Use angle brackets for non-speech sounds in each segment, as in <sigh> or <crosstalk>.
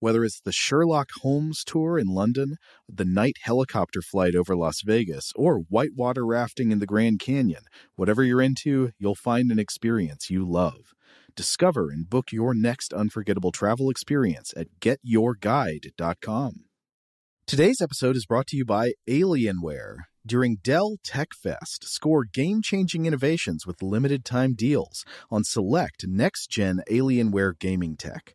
Whether it's the Sherlock Holmes tour in London, the night helicopter flight over Las Vegas, or whitewater rafting in the Grand Canyon, whatever you're into, you'll find an experience you love. Discover and book your next unforgettable travel experience at getyourguide.com. Today's episode is brought to you by Alienware. During Dell Tech Fest, score game changing innovations with limited time deals on select next gen Alienware gaming tech.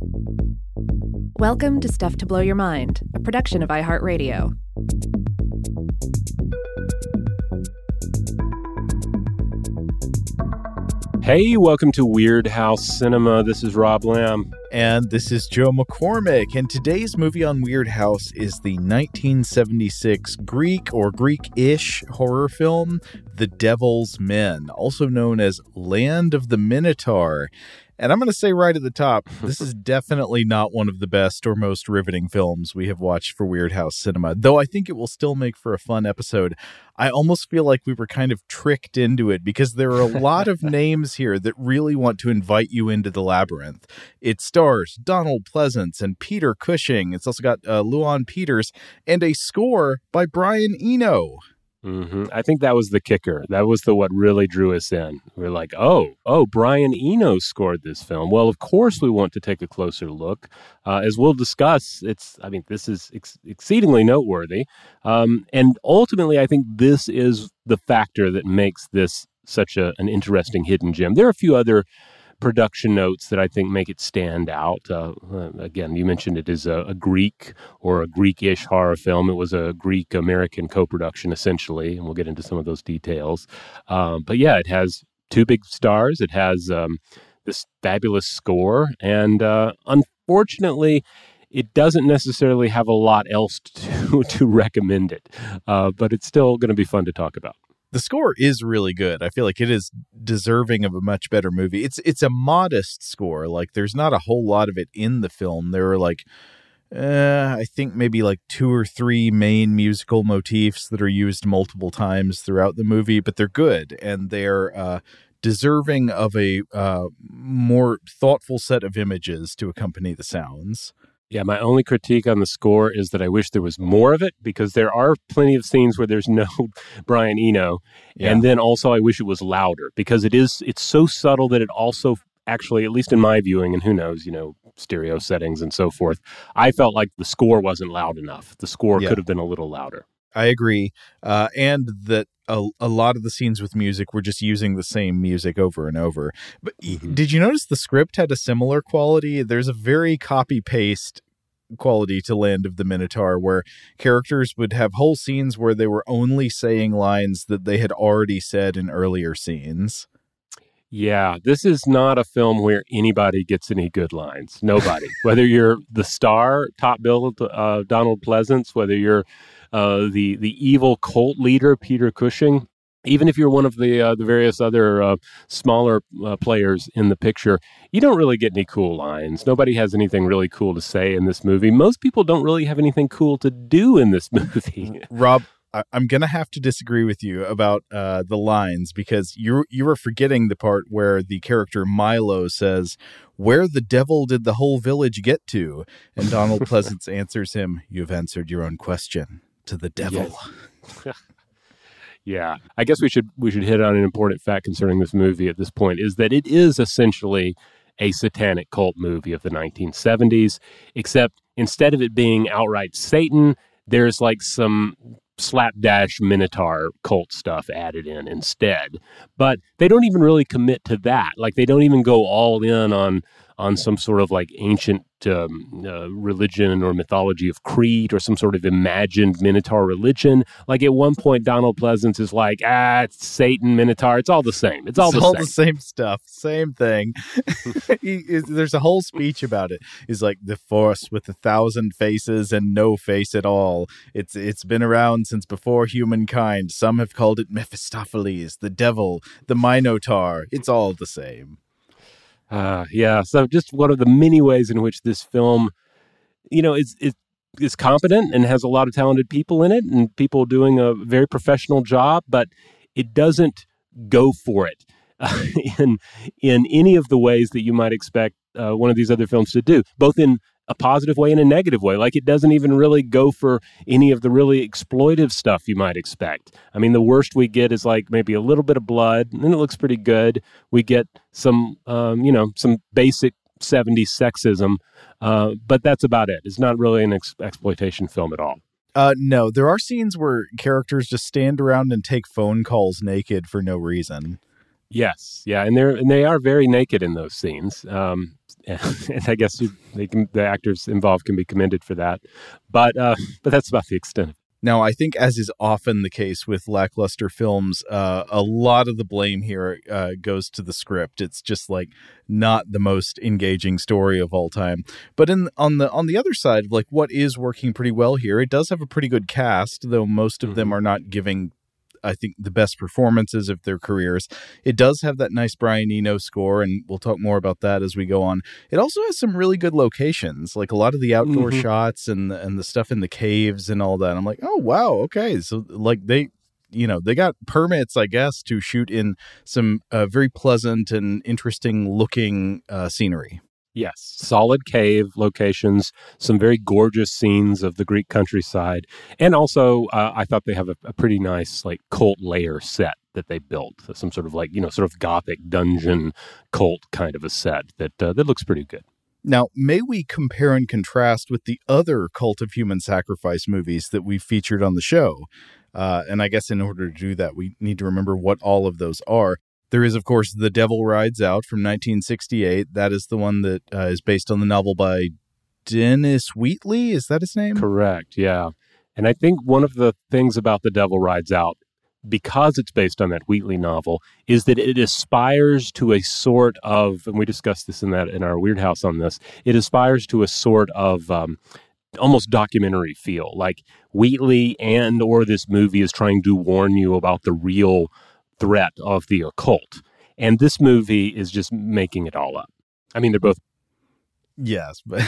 Welcome to Stuff to Blow Your Mind, a production of iHeartRadio. Hey, welcome to Weirdhouse Cinema. This is Rob Lamb. And this is Joe McCormick. And today's movie on Weirdhouse is the 1976 Greek or Greek ish horror film, The Devil's Men, also known as Land of the Minotaur. And I'm going to say right at the top, <laughs> this is definitely not one of the best or most riveting films we have watched for Weirdhouse Cinema, though I think it will still make for a fun episode. I almost feel like we were kind of tricked into it because there are a <laughs> lot of names here that really want to invite you into the labyrinth. It stars Donald Pleasence and Peter Cushing. It's also got uh, Luan Peters and a score by Brian Eno. Mm-hmm. I think that was the kicker. That was the what really drew us in. We are like, oh, oh, Brian Eno scored this film. Well, of course we want to take a closer look. Uh, as we'll discuss, it's. I mean, this is ex- exceedingly noteworthy, um, and ultimately, I think this is the factor that makes this such a, an interesting hidden gem. There are a few other production notes that I think make it stand out. Uh, uh again, you mentioned it is a, a Greek or a Greek-ish horror film. It was a Greek-American co-production, essentially, and we'll get into some of those details. Um, but yeah, it has two big stars. It has um, this fabulous score, and uh, unfortunately, it doesn't necessarily have a lot else <laughs> to to recommend it. Uh, but it's still going to be fun to talk about the score is really good. I feel like it is deserving of a much better movie. It's it's a modest score. Like there's not a whole lot of it in the film. There are like uh, I think maybe like two or three main musical motifs that are used multiple times throughout the movie, but they're good and they're uh, deserving of a uh, more thoughtful set of images to accompany the sounds. Yeah, my only critique on the score is that I wish there was more of it because there are plenty of scenes where there's no <laughs> Brian Eno. Yeah. And then also I wish it was louder because it is it's so subtle that it also actually at least in my viewing and who knows, you know, stereo settings and so forth, I felt like the score wasn't loud enough. The score yeah. could have been a little louder. I agree. Uh, and that a, a lot of the scenes with music were just using the same music over and over. But mm-hmm. did you notice the script had a similar quality? There's a very copy paste quality to Land of the Minotaur where characters would have whole scenes where they were only saying lines that they had already said in earlier scenes. Yeah, this is not a film where anybody gets any good lines. Nobody. <laughs> whether you're the star, top bill, uh, Donald Pleasence, whether you're uh, the the evil cult leader Peter Cushing. Even if you're one of the uh, the various other uh, smaller uh, players in the picture, you don't really get any cool lines. Nobody has anything really cool to say in this movie. Most people don't really have anything cool to do in this <laughs> movie. Rob, I, am gonna have to disagree with you about uh, the lines because you you were forgetting the part where the character Milo says, "Where the devil did the whole village get to?" And Donald <laughs> Pleasence answers him, "You've answered your own question to the devil." Yes. <laughs> yeah, I guess we should we should hit on an important fact concerning this movie at this point is that it is essentially a satanic cult movie of the 1970s, except instead of it being outright Satan, there's like some slapdash Minotaur cult stuff added in instead. But they don't even really commit to that. Like they don't even go all in on on some sort of like ancient um, uh, religion or mythology of Crete or some sort of imagined Minotaur religion. Like at one point, Donald Pleasence is like, ah, it's Satan, Minotaur. It's all the same. It's all, it's the, all same. the same stuff. Same thing. <laughs> he, there's a whole speech about it. He's like the force with a thousand faces and no face at all. It's it's been around since before humankind. Some have called it Mephistopheles, the devil, the Minotaur. It's all the same. Uh, yeah. So just one of the many ways in which this film, you know, is is is competent and has a lot of talented people in it and people doing a very professional job, but it doesn't go for it uh, <laughs> in in any of the ways that you might expect uh, one of these other films to do, both in a positive way and a negative way. Like it doesn't even really go for any of the really exploitive stuff you might expect. I mean, the worst we get is like maybe a little bit of blood, and it looks pretty good. We get some, um, you know, some basic 70s sexism, uh, but that's about it. It's not really an ex- exploitation film at all. Uh, no, there are scenes where characters just stand around and take phone calls naked for no reason. Yes, yeah, and they're and they are very naked in those scenes. Um, <laughs> and I guess you, they can, the actors involved can be commended for that. But uh, but that's about the extent. Now, I think, as is often the case with lackluster films, uh, a lot of the blame here uh, goes to the script. It's just like not the most engaging story of all time. But in on the on the other side, like what is working pretty well here, it does have a pretty good cast, though most of mm-hmm. them are not giving I think the best performances of their careers. It does have that nice Brian Eno score, and we'll talk more about that as we go on. It also has some really good locations, like a lot of the outdoor mm-hmm. shots and and the stuff in the caves and all that. I'm like, oh wow, okay, so like they you know they got permits i guess to shoot in some uh, very pleasant and interesting looking uh, scenery Yes, solid cave locations, some very gorgeous scenes of the Greek countryside, and also uh, I thought they have a, a, pretty nice like cult layer set that they built, some sort of like you know sort of gothic dungeon cult kind of a set that uh, that looks pretty good. Now, may we compare and contrast with the other cult of human sacrifice movies that we've featured on the show? Uh, and I guess in order to do that, we need to remember what all of those are. There is, of course, The Devil Rides Out from 1968. That is the one that uh, is based on the novel by Dennis Wheatley. Is that his name? Correct. Yeah. And I think one of the things about The Devil Rides Out, because it's based on that Wheatley novel, is that it aspires to a sort of, and we discussed this in that in our Weirdhouse on this. It aspires to a sort of um, almost documentary feel, like Wheatley and or this movie is trying to warn you about the real threat of the occult. And this movie is just making it all up. I mean, they're both. Yes, <laughs> but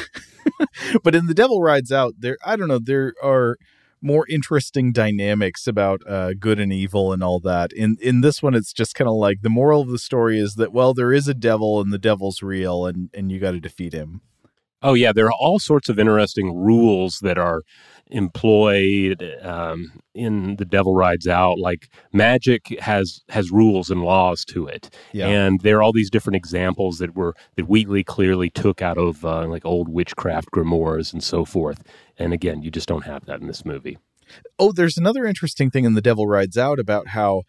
but in The Devil Rides Out, there I don't know, there are more interesting dynamics about uh, good and evil and all that. In in this one, it's just kind of like the moral of the story is that well, there is a devil and the devil's real, and and you got to defeat him. Oh yeah, there are all sorts of interesting rules that are employed um, in The Devil Rides Out. Like magic has has rules and laws to it, yeah. and there are all these different examples that were that Wheatley clearly took out of uh, like old witchcraft grimoires and so forth. And again, you just don't have that in this movie. Oh, there's another interesting thing in The Devil Rides Out about how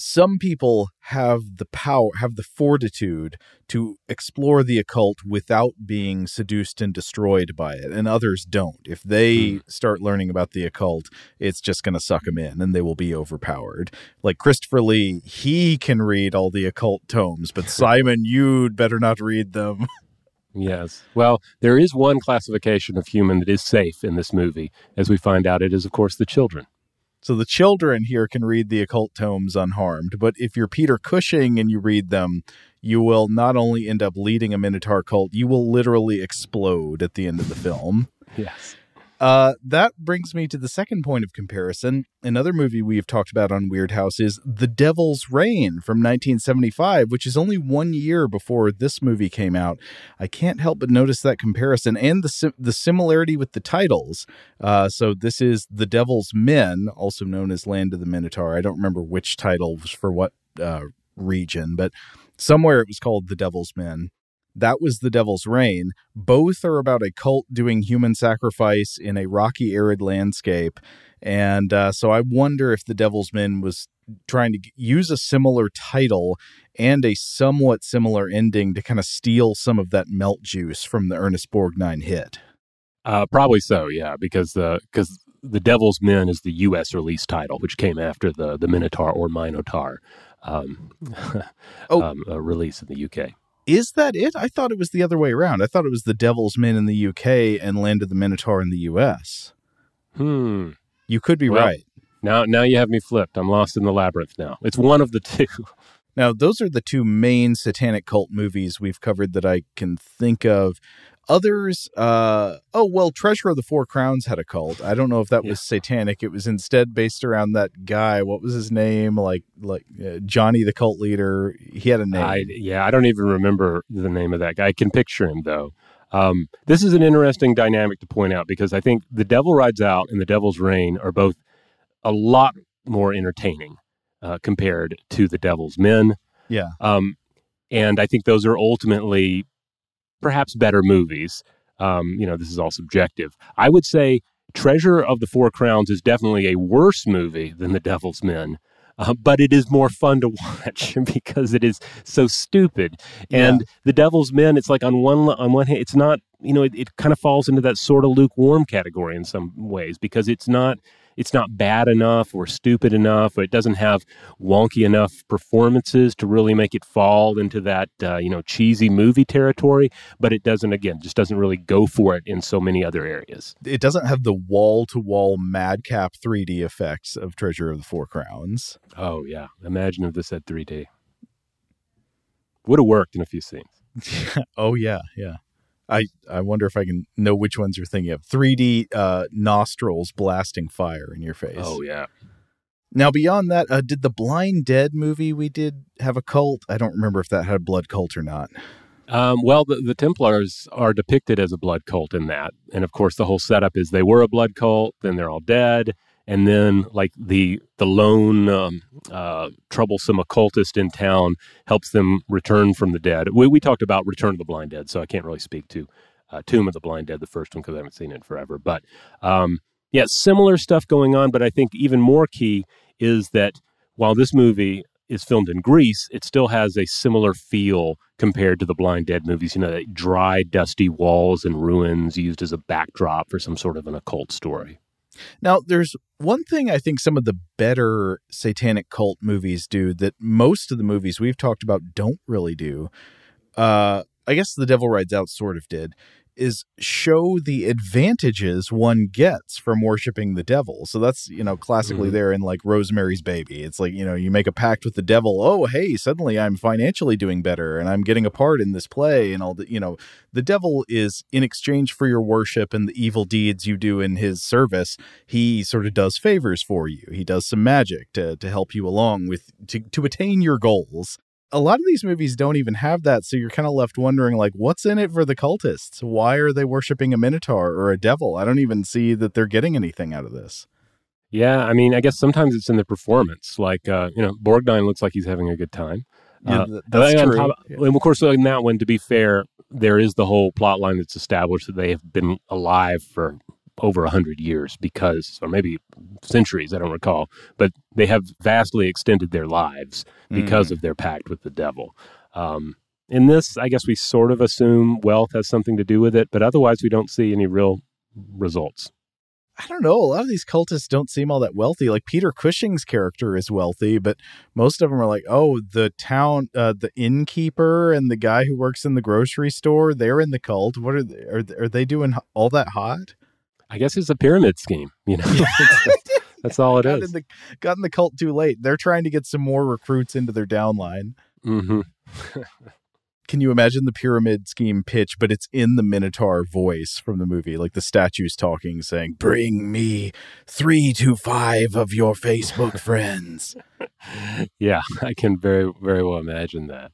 some people have the power, have the fortitude to explore the occult without being seduced and destroyed by it, and others don't. If they mm. start learning about the occult, it's just going to suck them in and they will be overpowered. Like Christopher Lee, he can read all the occult tomes, but <laughs> Simon, you'd better not read them. <laughs> Yes. Well, there is one classification of human that is safe in this movie. As we find out, it is, of course, the children. So the children here can read the occult tomes unharmed, but if you're Peter Cushing and you read them, you will not only end up leading a Minotaur cult, you will literally explode at the end of the film. yes. Uh, that brings me to the second point of comparison. Another movie we've talked about on Weirdhouse is The Devil's Rain from 1975, which is only one year before this movie came out. I can't help but notice that comparison and the the similarity with the titles. Uh, so this is The Devil's Men, also known as Land of the Minotaur. I don't remember which title for what uh, region, but somewhere it was called The Devil's Men. That was The Devil's Rain. Both are about a cult doing human sacrifice in a rocky, arid landscape. And uh, so I wonder if The Devil's Men was trying to use a similar title and a somewhat similar ending to kind of steal some of that melt juice from the Ernest Borgnine hit. Uh, probably so, yeah, because the because the Devil's Men is the U.S. release title, which came after the the Minotaur or Minotaur um, <laughs> oh. um, release in the UK. Is that it? I thought it was the other way around. I thought it was the Devil's Men in the UK and Land of the Minotaur in the US. Hmm. You could be well, right. Now, now you have me flipped. I'm lost in the labyrinth now. It's one of the two. Now, those are the two main satanic cult movies we've covered that I can think of. Others, uh, oh well, Treasure of the Four Crowns had a cult. I don't know if that yeah. was satanic. It was instead based around that guy. What was his name? Like like uh, Johnny the cult leader. He had a name. I, yeah, I don't even remember the name of that guy. I can picture him though. Um, this is an interesting dynamic to point out because I think The Devil Rides Out and The Devil's Rain are both a lot more entertaining uh, compared to The Devil's Men. Yeah. Um, and I think those are ultimately perhaps better movies. Um, you know, this is all subjective. I would say Treasure of the Four Crowns is definitely a worse movie than The Devil's Men. Uh, but it is more fun to <laughs> watch because it is so stupid. And yeah. the Devil's Men, it's like on one on one hand, it's not you know it, it kind of falls into that sort of lukewarm category in some ways because it's not it's not bad enough or stupid enough or it doesn't have wonky enough performances to really make it fall into that uh, you know cheesy movie territory but it doesn't again just doesn't really go for it in so many other areas. It doesn't have the wall-to-wall madcap 3d effects of treasure of the four crowns. Oh yeah. Imagine if this had 3d would have worked in a few scenes. <laughs> Oh yeah yeah I, I wonder if I can know which ones you're thinking of. 3D uh, nostrils blasting fire in your face. Oh, yeah. Now, beyond that, uh, did the Blind Dead movie we did have a cult? I don't remember if that had a blood cult or not. Um, well, the, the Templars are depicted as a blood cult in that. And of course, the whole setup is they were a blood cult, then they're all dead and then like the the lone um, uh, troublesome occultist in town helps them return from the dead. We, we talked about Return of the Blind Dead, so I can't really speak to uh, Tomb of the Blind Dead, the first one, because I haven't seen it forever. But um, yeah, similar stuff going on. But I think even more key is that while this movie is filmed in Greece, it still has a similar feel compared to the Blind Dead movies. You know, dry, dusty walls and ruins used as a backdrop for some sort of an occult story. Now, there's one thing I think some of the better satanic cult movies do that most of the movies we've talked about don't really do. Uh, I guess The Devil Rides Out sort of did, is show the advantages one gets from worshiping the devil. So that's, you know, classically mm-hmm. there in like Rosemary's Baby. It's like, you know, you make a pact with the devil. Oh, hey, suddenly I'm financially doing better and I'm getting a part in this play and all the, you know, the devil is in exchange for your worship and the evil deeds you do in his service, he sort of does favors for you. He does some magic to to help you along with to to attain your goals a lot of these movies don't even have that so you're kind of left wondering like what's in it for the cultists why are they worshiping a minotaur or a devil i don't even see that they're getting anything out of this yeah i mean i guess sometimes it's in the performance like uh, you know borgnine looks like he's having a good time yeah, uh, that's true. Yeah. and of course in that one to be fair there is the whole plot line that's established that they have been alive for over 100 years because, or maybe centuries, I don't recall, but they have vastly extended their lives because mm. of their pact with the devil. Um, in this, I guess we sort of assume wealth has something to do with it, but otherwise we don't see any real results. I don't know. A lot of these cultists don't seem all that wealthy. Like Peter Cushing's character is wealthy, but most of them are like, oh, the town, uh, the innkeeper and the guy who works in the grocery store, they're in the cult. What are they? Are, are they doing all that hot? I guess it's a pyramid scheme. You know, <laughs> that's all it got is. In the, got in the cult too late. They're trying to get some more recruits into their downline. Mm-hmm. Can you imagine the pyramid scheme pitch, but it's in the Minotaur voice from the movie, like the statues talking, saying, Bring me three to five of your Facebook <laughs> friends. yeah, I can very, very well imagine that.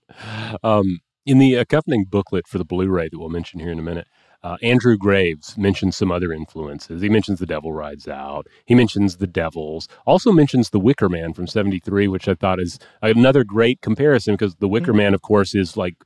Um, in the accompanying booklet for the Blu ray that we'll mention here in a minute, uh, Andrew Graves mentions some other influences. He mentions The Devil Rides Out. He mentions The Devils. Also mentions The Wicker Man from 73, which I thought is another great comparison because The Wicker mm-hmm. Man, of course, is like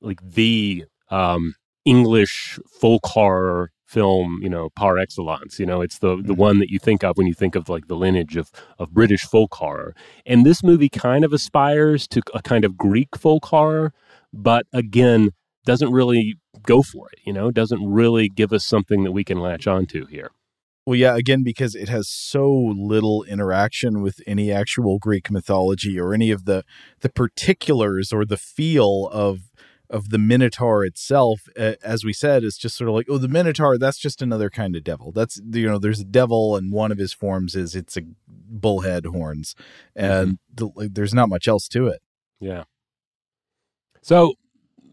like the um, English folk horror film, you know, par excellence. You know, it's the the mm-hmm. one that you think of when you think of like the lineage of of British folk horror. And this movie kind of aspires to a kind of Greek folk horror, but again, doesn't really go for it, you know, doesn't really give us something that we can latch onto here. Well, yeah, again, because it has so little interaction with any actual Greek mythology or any of the the particulars or the feel of of the Minotaur itself, as we said, is just sort of like, oh, the Minotaur, that's just another kind of devil. That's, you know, there's a devil, and one of his forms is it's a bullhead horns, and mm-hmm. the, there's not much else to it. Yeah. So,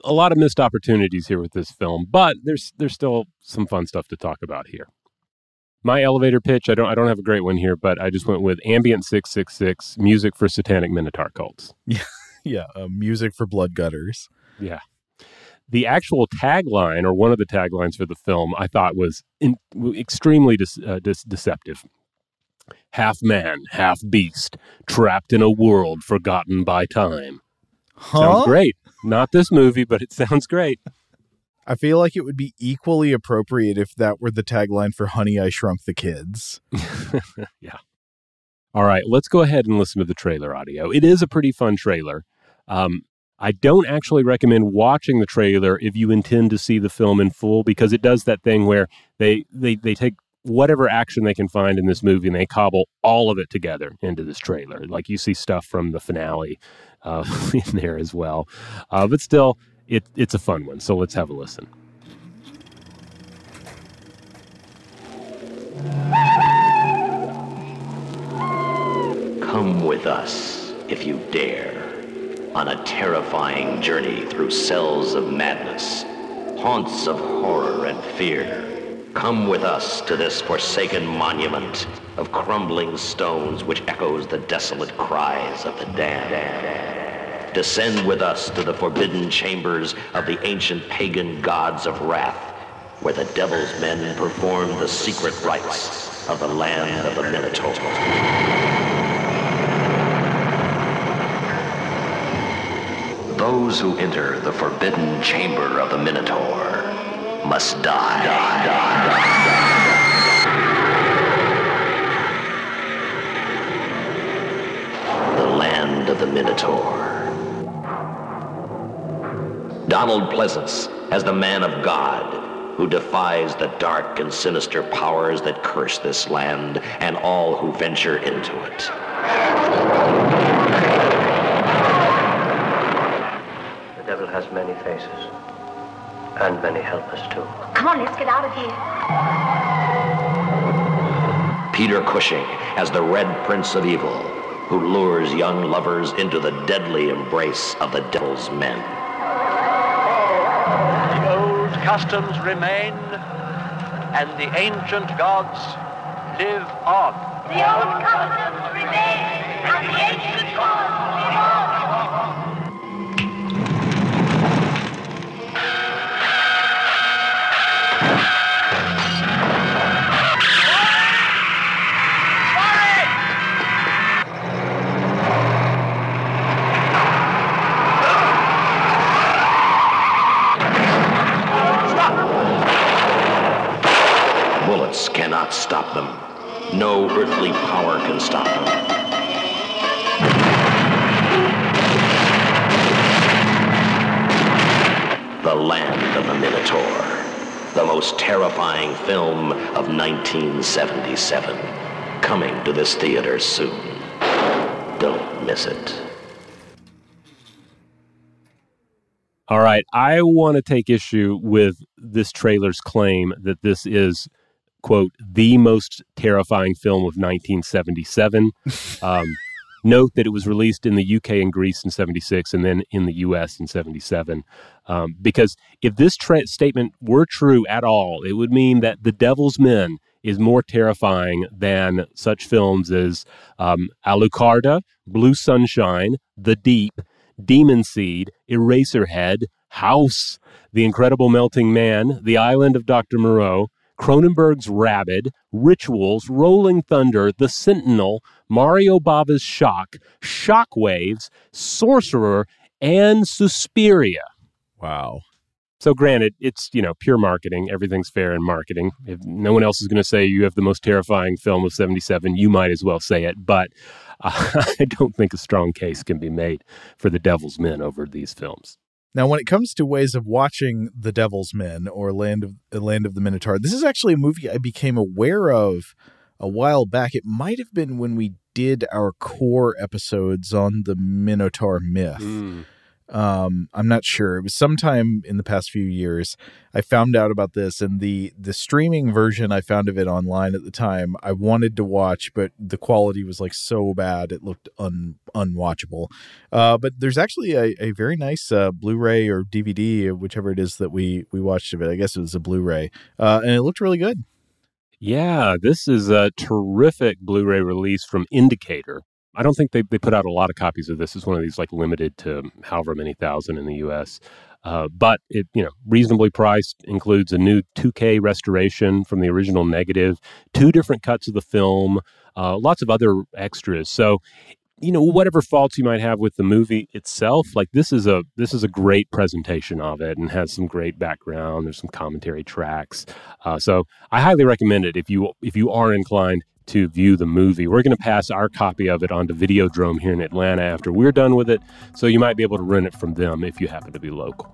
a lot of missed opportunities here with this film, but there's there's still some fun stuff to talk about here. My elevator pitch, I don't I don't have a great one here, but I just went with ambient 666 music for satanic minotaur cults. <laughs> Yeah. Yeah, uh, music for blood gutters. Yeah. The actual tagline, or one of the taglines for the film, I thought was in, extremely de- uh, de- deceptive. Half man, half beast, trapped in a world forgotten by time. Huh? Sounds great. Not this movie, but it <laughs> sounds great. I feel like it would be equally appropriate if that were the tagline for Honey, I Shrunk the Kids. <laughs> yeah. All right, let's go ahead and listen to the trailer audio. It is a pretty fun trailer. Um, I don't actually recommend watching the trailer if you intend to see the film in full because it does that thing where they they they take whatever action they can find in this movie and they cobble all of it together into this trailer. Like you see stuff from the finale uh, <laughs> in there as well, uh, but still, it it's a fun one. So let's have a listen. Come with us if you dare on a terrifying journey through cells of madness, haunts of horror and fear. Come with us to this forsaken monument of crumbling stones which echoes the desolate cries of the damned. Descend with us to the forbidden chambers of the ancient pagan gods of wrath, where the devil's men perform the secret rites of the land of the Minotaur. Those who enter the forbidden chamber of the Minotaur must die. die, die, die the land of the Minotaur. Donald Pleasence as the man of God who defies the dark and sinister powers that curse this land and all who venture into it. The devil has many faces. And many helpers, too. Come on, let's get out of here. Peter Cushing as the Red Prince of Evil, who lures young lovers into the deadly embrace of the devil's men. The old customs remain, and the ancient gods live on. The old customs remain, and the ancient gods live on. Stop them. No earthly power can stop them. The Land of the Minotaur, the most terrifying film of 1977, coming to this theater soon. Don't miss it. All right, I want to take issue with this trailer's claim that this is quote, the most terrifying film of 1977. <laughs> Um, Note that it was released in the UK and Greece in 76 and then in the US in 77. Um, because if this tra- statement were true at all, it would mean that The Devil's Men is more terrifying than such films as um, Alucarda, Blue Sunshine, The Deep, Demon Seed, Eraserhead, House, The Incredible Melting Man, The Island of Dr. Moreau, Cronenberg's Rabid, Rituals, Rolling Thunder, The Sentinel, Mario Bava's Shock, Shockwaves, Sorcerer, and Suspiria. Wow. So granted, it's, you know, pure marketing. Everything's fair in marketing. If no one else is going to say you have the most terrifying film of 77, you might as well say it. But uh, <laughs> I don't think a strong case can be made for The Devil's Men over these films. Now, when it comes to ways of watching The Devil's Men or Land of uh, Land of the Minotaur, this is actually a movie I became aware of a while back. It might have been when we did our core episodes on the Minotaur myth. Mm. Um, I'm not sure. It was sometime in the past few years. I found out about this, and the the streaming version I found of it online at the time. I wanted to watch, but the quality was like so bad it looked un unwatchable. Uh, but there's actually a, a very nice uh, Blu-ray or DVD, whichever it is that we we watched of it. I guess it was a Blu-ray, uh, and it looked really good. Yeah, this is a terrific Blu-ray release from Indicator. I don't think they, they put out a lot of copies of this. It's one of these like limited to however many thousand in the U.S. Uh, but it you know reasonably priced includes a new 2K restoration from the original negative, two different cuts of the film, uh, lots of other extras. So you know whatever faults you might have with the movie itself like this is a this is a great presentation of it and has some great background there's some commentary tracks uh, so i highly recommend it if you if you are inclined to view the movie. We're going to pass our copy of it onto videodrome here in atlanta after we're done with it so you might be able to rent it from them if you happen to be local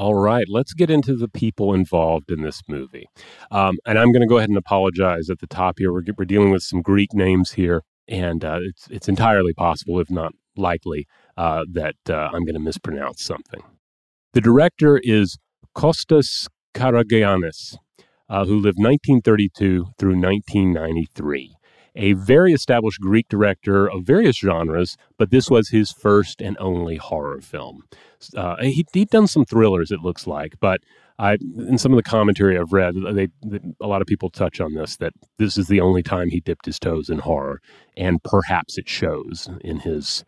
All right, let's get into the people involved in this movie. Um, and I'm going to go ahead and apologize at the top here. We're, we're dealing with some Greek names here, and uh, it's, it's entirely possible, if not likely, uh, that uh, I'm going to mispronounce something. The director is Kostas Karagiannis, uh, who lived 1932 through 1993 a very established Greek director of various genres, but this was his first and only horror film. Uh, he, he'd done some thrillers, it looks like, but I, in some of the commentary I've read, they, they, a lot of people touch on this that this is the only time he dipped his toes in horror, and perhaps it shows in his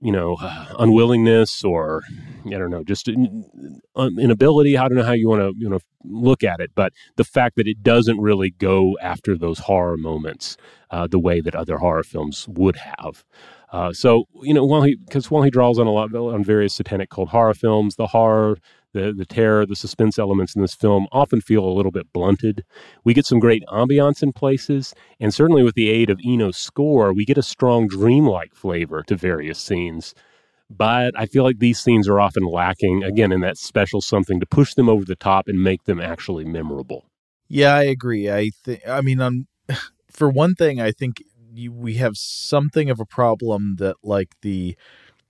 you know, <sighs> unwillingness or I don't know, just in- inability. I don't know how you want to you know look at it, but the fact that it doesn't really go after those horror moments uh, the way that other horror films would have. Uh, so you know, while he because while he draws on a lot on various satanic cult horror films, the horror, the the terror, the suspense elements in this film often feel a little bit blunted. We get some great ambiance in places, and certainly with the aid of Eno's score, we get a strong dreamlike flavor to various scenes. But I feel like these scenes are often lacking again in that special something to push them over the top and make them actually memorable. Yeah, I agree. I think. I mean, on <laughs> for one thing, I think you, we have something of a problem that like the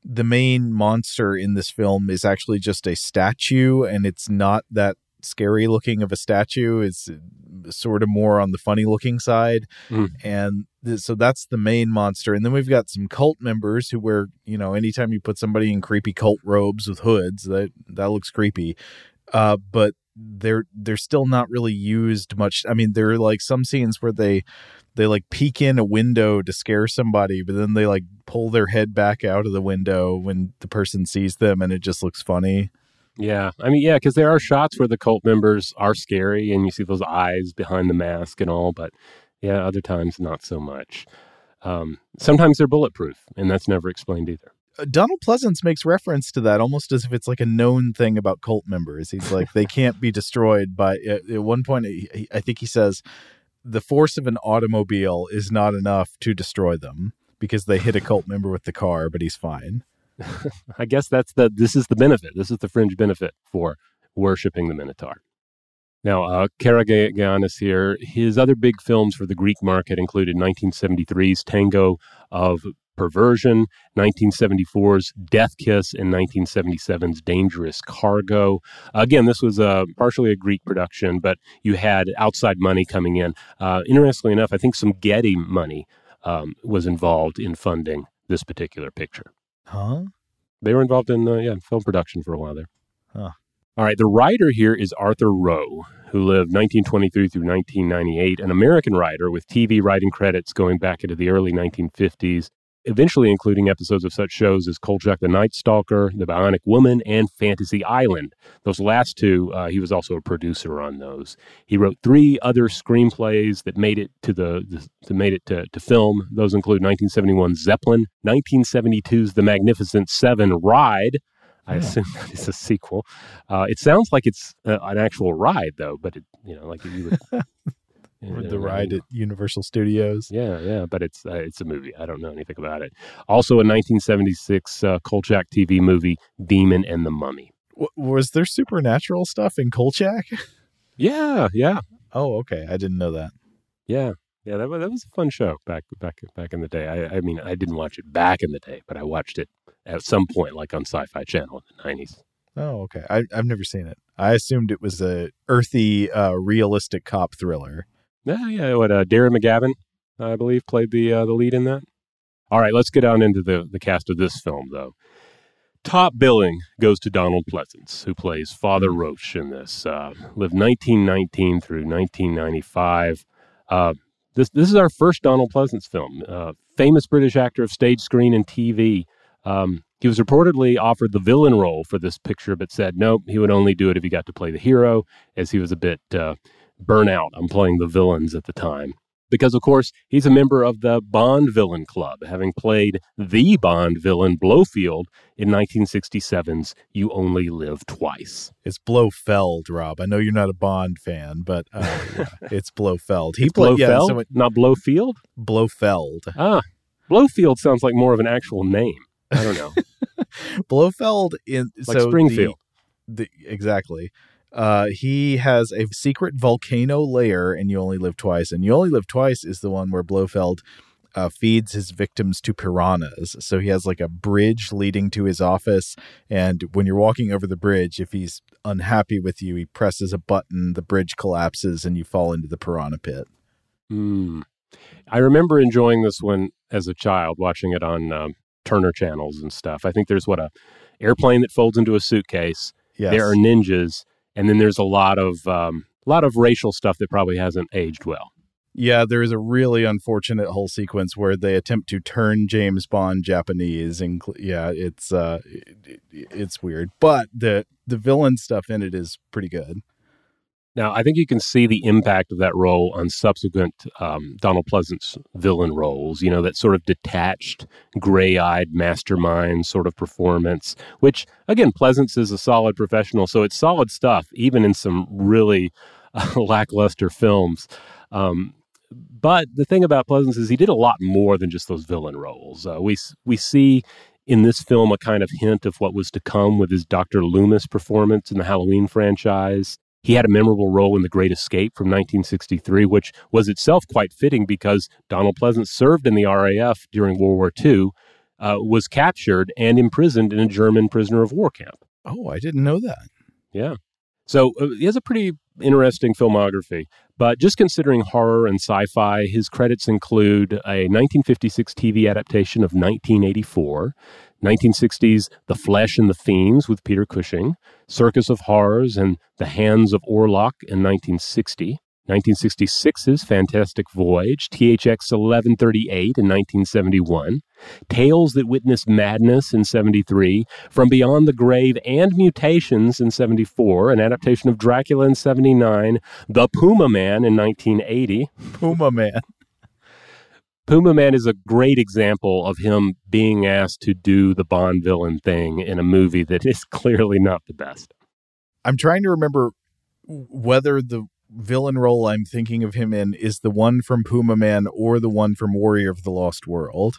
the main monster in this film is actually just a statue, and it's not that scary looking of a statue. It's sort of more on the funny looking side, Mm. and th- so that's the main monster. And then we've got some cult members who wear, you know, anytime you put somebody in creepy cult robes with hoods, that that looks creepy. Uh, but they're they're still not really used much. I mean, there are like some scenes where they they like peek in a window to scare somebody, but then they like pull their head back out of the window when the person sees them, and it just looks funny. Yeah, I mean, yeah, because there are shots where the cult members are scary, and you see those eyes behind the mask and all. But yeah, other times not so much. Um, sometimes they're bulletproof, and that's never explained either. Uh, Donald Pleasence makes reference to that almost as if it's like a known thing about cult members. He's like they can't be destroyed by. At, one point, I think he says the force of an automobile is not enough to destroy them because they hit a cult <laughs> member with the car, but he's fine. I guess that's the this is the benefit. This is the fringe benefit for worshiping the Minotaur. Now, uh, Karagiannis here. His other big films for the Greek market included 1973's Tango of Perversion, 1974's Death Kiss, and 1977's Dangerous Cargo. Again, this was uh, partially a Greek production, but you had outside money coming in. Uh, interestingly enough, I think some Getty money um, was involved in funding this particular picture. Huh? They were involved in uh, yeah film production for a while there. Huh. All right, the writer here is Arthur Rowe, who lived 1923 through 1998, an American writer with TV writing credits going back into the early 1950s, eventually including episodes of such shows as Kolchak the Night Stalker, The Bionic Woman, and Fantasy Island. Those last two, uh, he was also a producer on those. He wrote three other screenplays that made it to the, the that made it to, to film. Those include 1971 Zeppelin, 1972's The Magnificent Seven Ride. I Yeah. assume <laughs> that is a sequel. Uh, it sounds like it's uh, an actual ride, though, but it, you know, like you would. <laughs> Or the ride at Universal Studios. Yeah, yeah, but it's uh, it's a movie. I don't know anything about it. Also, a 1976 uh, Kolchak TV movie, Demon and the Mummy. W- was there supernatural stuff in Kolchak? <laughs> Yeah, yeah, Oh, okay. I didn't know that. yeah, yeah. That was that was a fun show back back back in the day. I, I mean, I didn't watch it back in the day, but I watched it at some point, like on Sci-Fi Channel in the 90s. Oh, okay. I, I've never seen it. I assumed it was a earthy, uh, realistic cop thriller. Yeah, yeah. What uh, Darren McGavin, I believe, played the uh, the lead in that. All right, let's get on into the the cast of this film, though. Top billing goes to Donald Pleasence, who plays Father Roach in this. Uh, lived 1919 through 1995. Uh, this this is our first Donald Pleasence film. Uh, famous British actor of stage, screen, and TV. Um, he was reportedly offered the villain role for this picture, but said no, he would only do it if he got to play the hero, as he was a bit uh, burnout I'm playing the villains at the time. Because, of course, he's a member of the Bond Villain Club, having played the Bond villain Blofeld in 1967's You Only Live Twice. It's Blofeld, Rob. I know you're not a Bond fan, but uh, <laughs> yeah, it's Blofeld. He It's played yeah, so it- not Blofeld? Blofeld. Ah, Blofeld sounds like more of an actual name. I don't know. <laughs> Blofeld in Like so the- Springfield. The, exactly. Uh, he has a secret volcano lair, and you only live twice. And you only live twice is the one where Blofeld uh, feeds his victims to piranhas. So he has like a bridge leading to his office, and when you're walking over the bridge, if he's unhappy with you, he presses a button, the bridge collapses, and you fall into the piranha pit. Hmm. I remember enjoying this one as a child, watching it on um, Turner channels and stuff. I think there's what a airplane that folds into a suitcase. Yes. There are ninjas, and then there's a lot of um, a lot of racial stuff that probably hasn't aged well. Yeah, there is a really unfortunate whole sequence where they attempt to turn James Bond Japanese, and yeah, it's uh, it, it's weird, but the the villain stuff in it is pretty good. Now, I think you can see the impact of that role on subsequent um, Donald Pleasence villain roles. You know, that sort of detached, gray eyed mastermind sort of performance, which, again, Pleasence is a solid professional. So it's solid stuff, even in some really uh, <laughs> lackluster films. Um, but the thing about Pleasence is he did a lot more than just those villain roles. Uh, we, we see in this film a kind of hint of what was to come with his Dr. Loomis performance in the Halloween franchise. He had a memorable role in The Great Escape from 1963, which was itself quite fitting because Donald Pleasence served in the RAF during World War II, uh, was captured and imprisoned in a German prisoner of war camp. Oh, I didn't know that. Yeah. So uh, he has a pretty interesting filmography. But just considering horror and sci fi, his credits include a 1956 TV adaptation of 1984, 1960s The Flesh and the Fiends with Peter Cushing, Circus of Horrors and The Hands of Orlac in 1960, 1966's Fantastic Voyage, THX 1138 in 1971, Tales That Witness Madness in 73, From Beyond the Grave and Mutations in 74, an adaptation of Dracula in 79, The Puma Man in 1980. Puma Man. Puma Man is a great example of him being asked to do the Bond villain thing in a movie that is <laughs> clearly not the best. I'm trying to remember whether the villain role I'm thinking of him in is the one from Puma Man or the one from Warrior of the Lost World.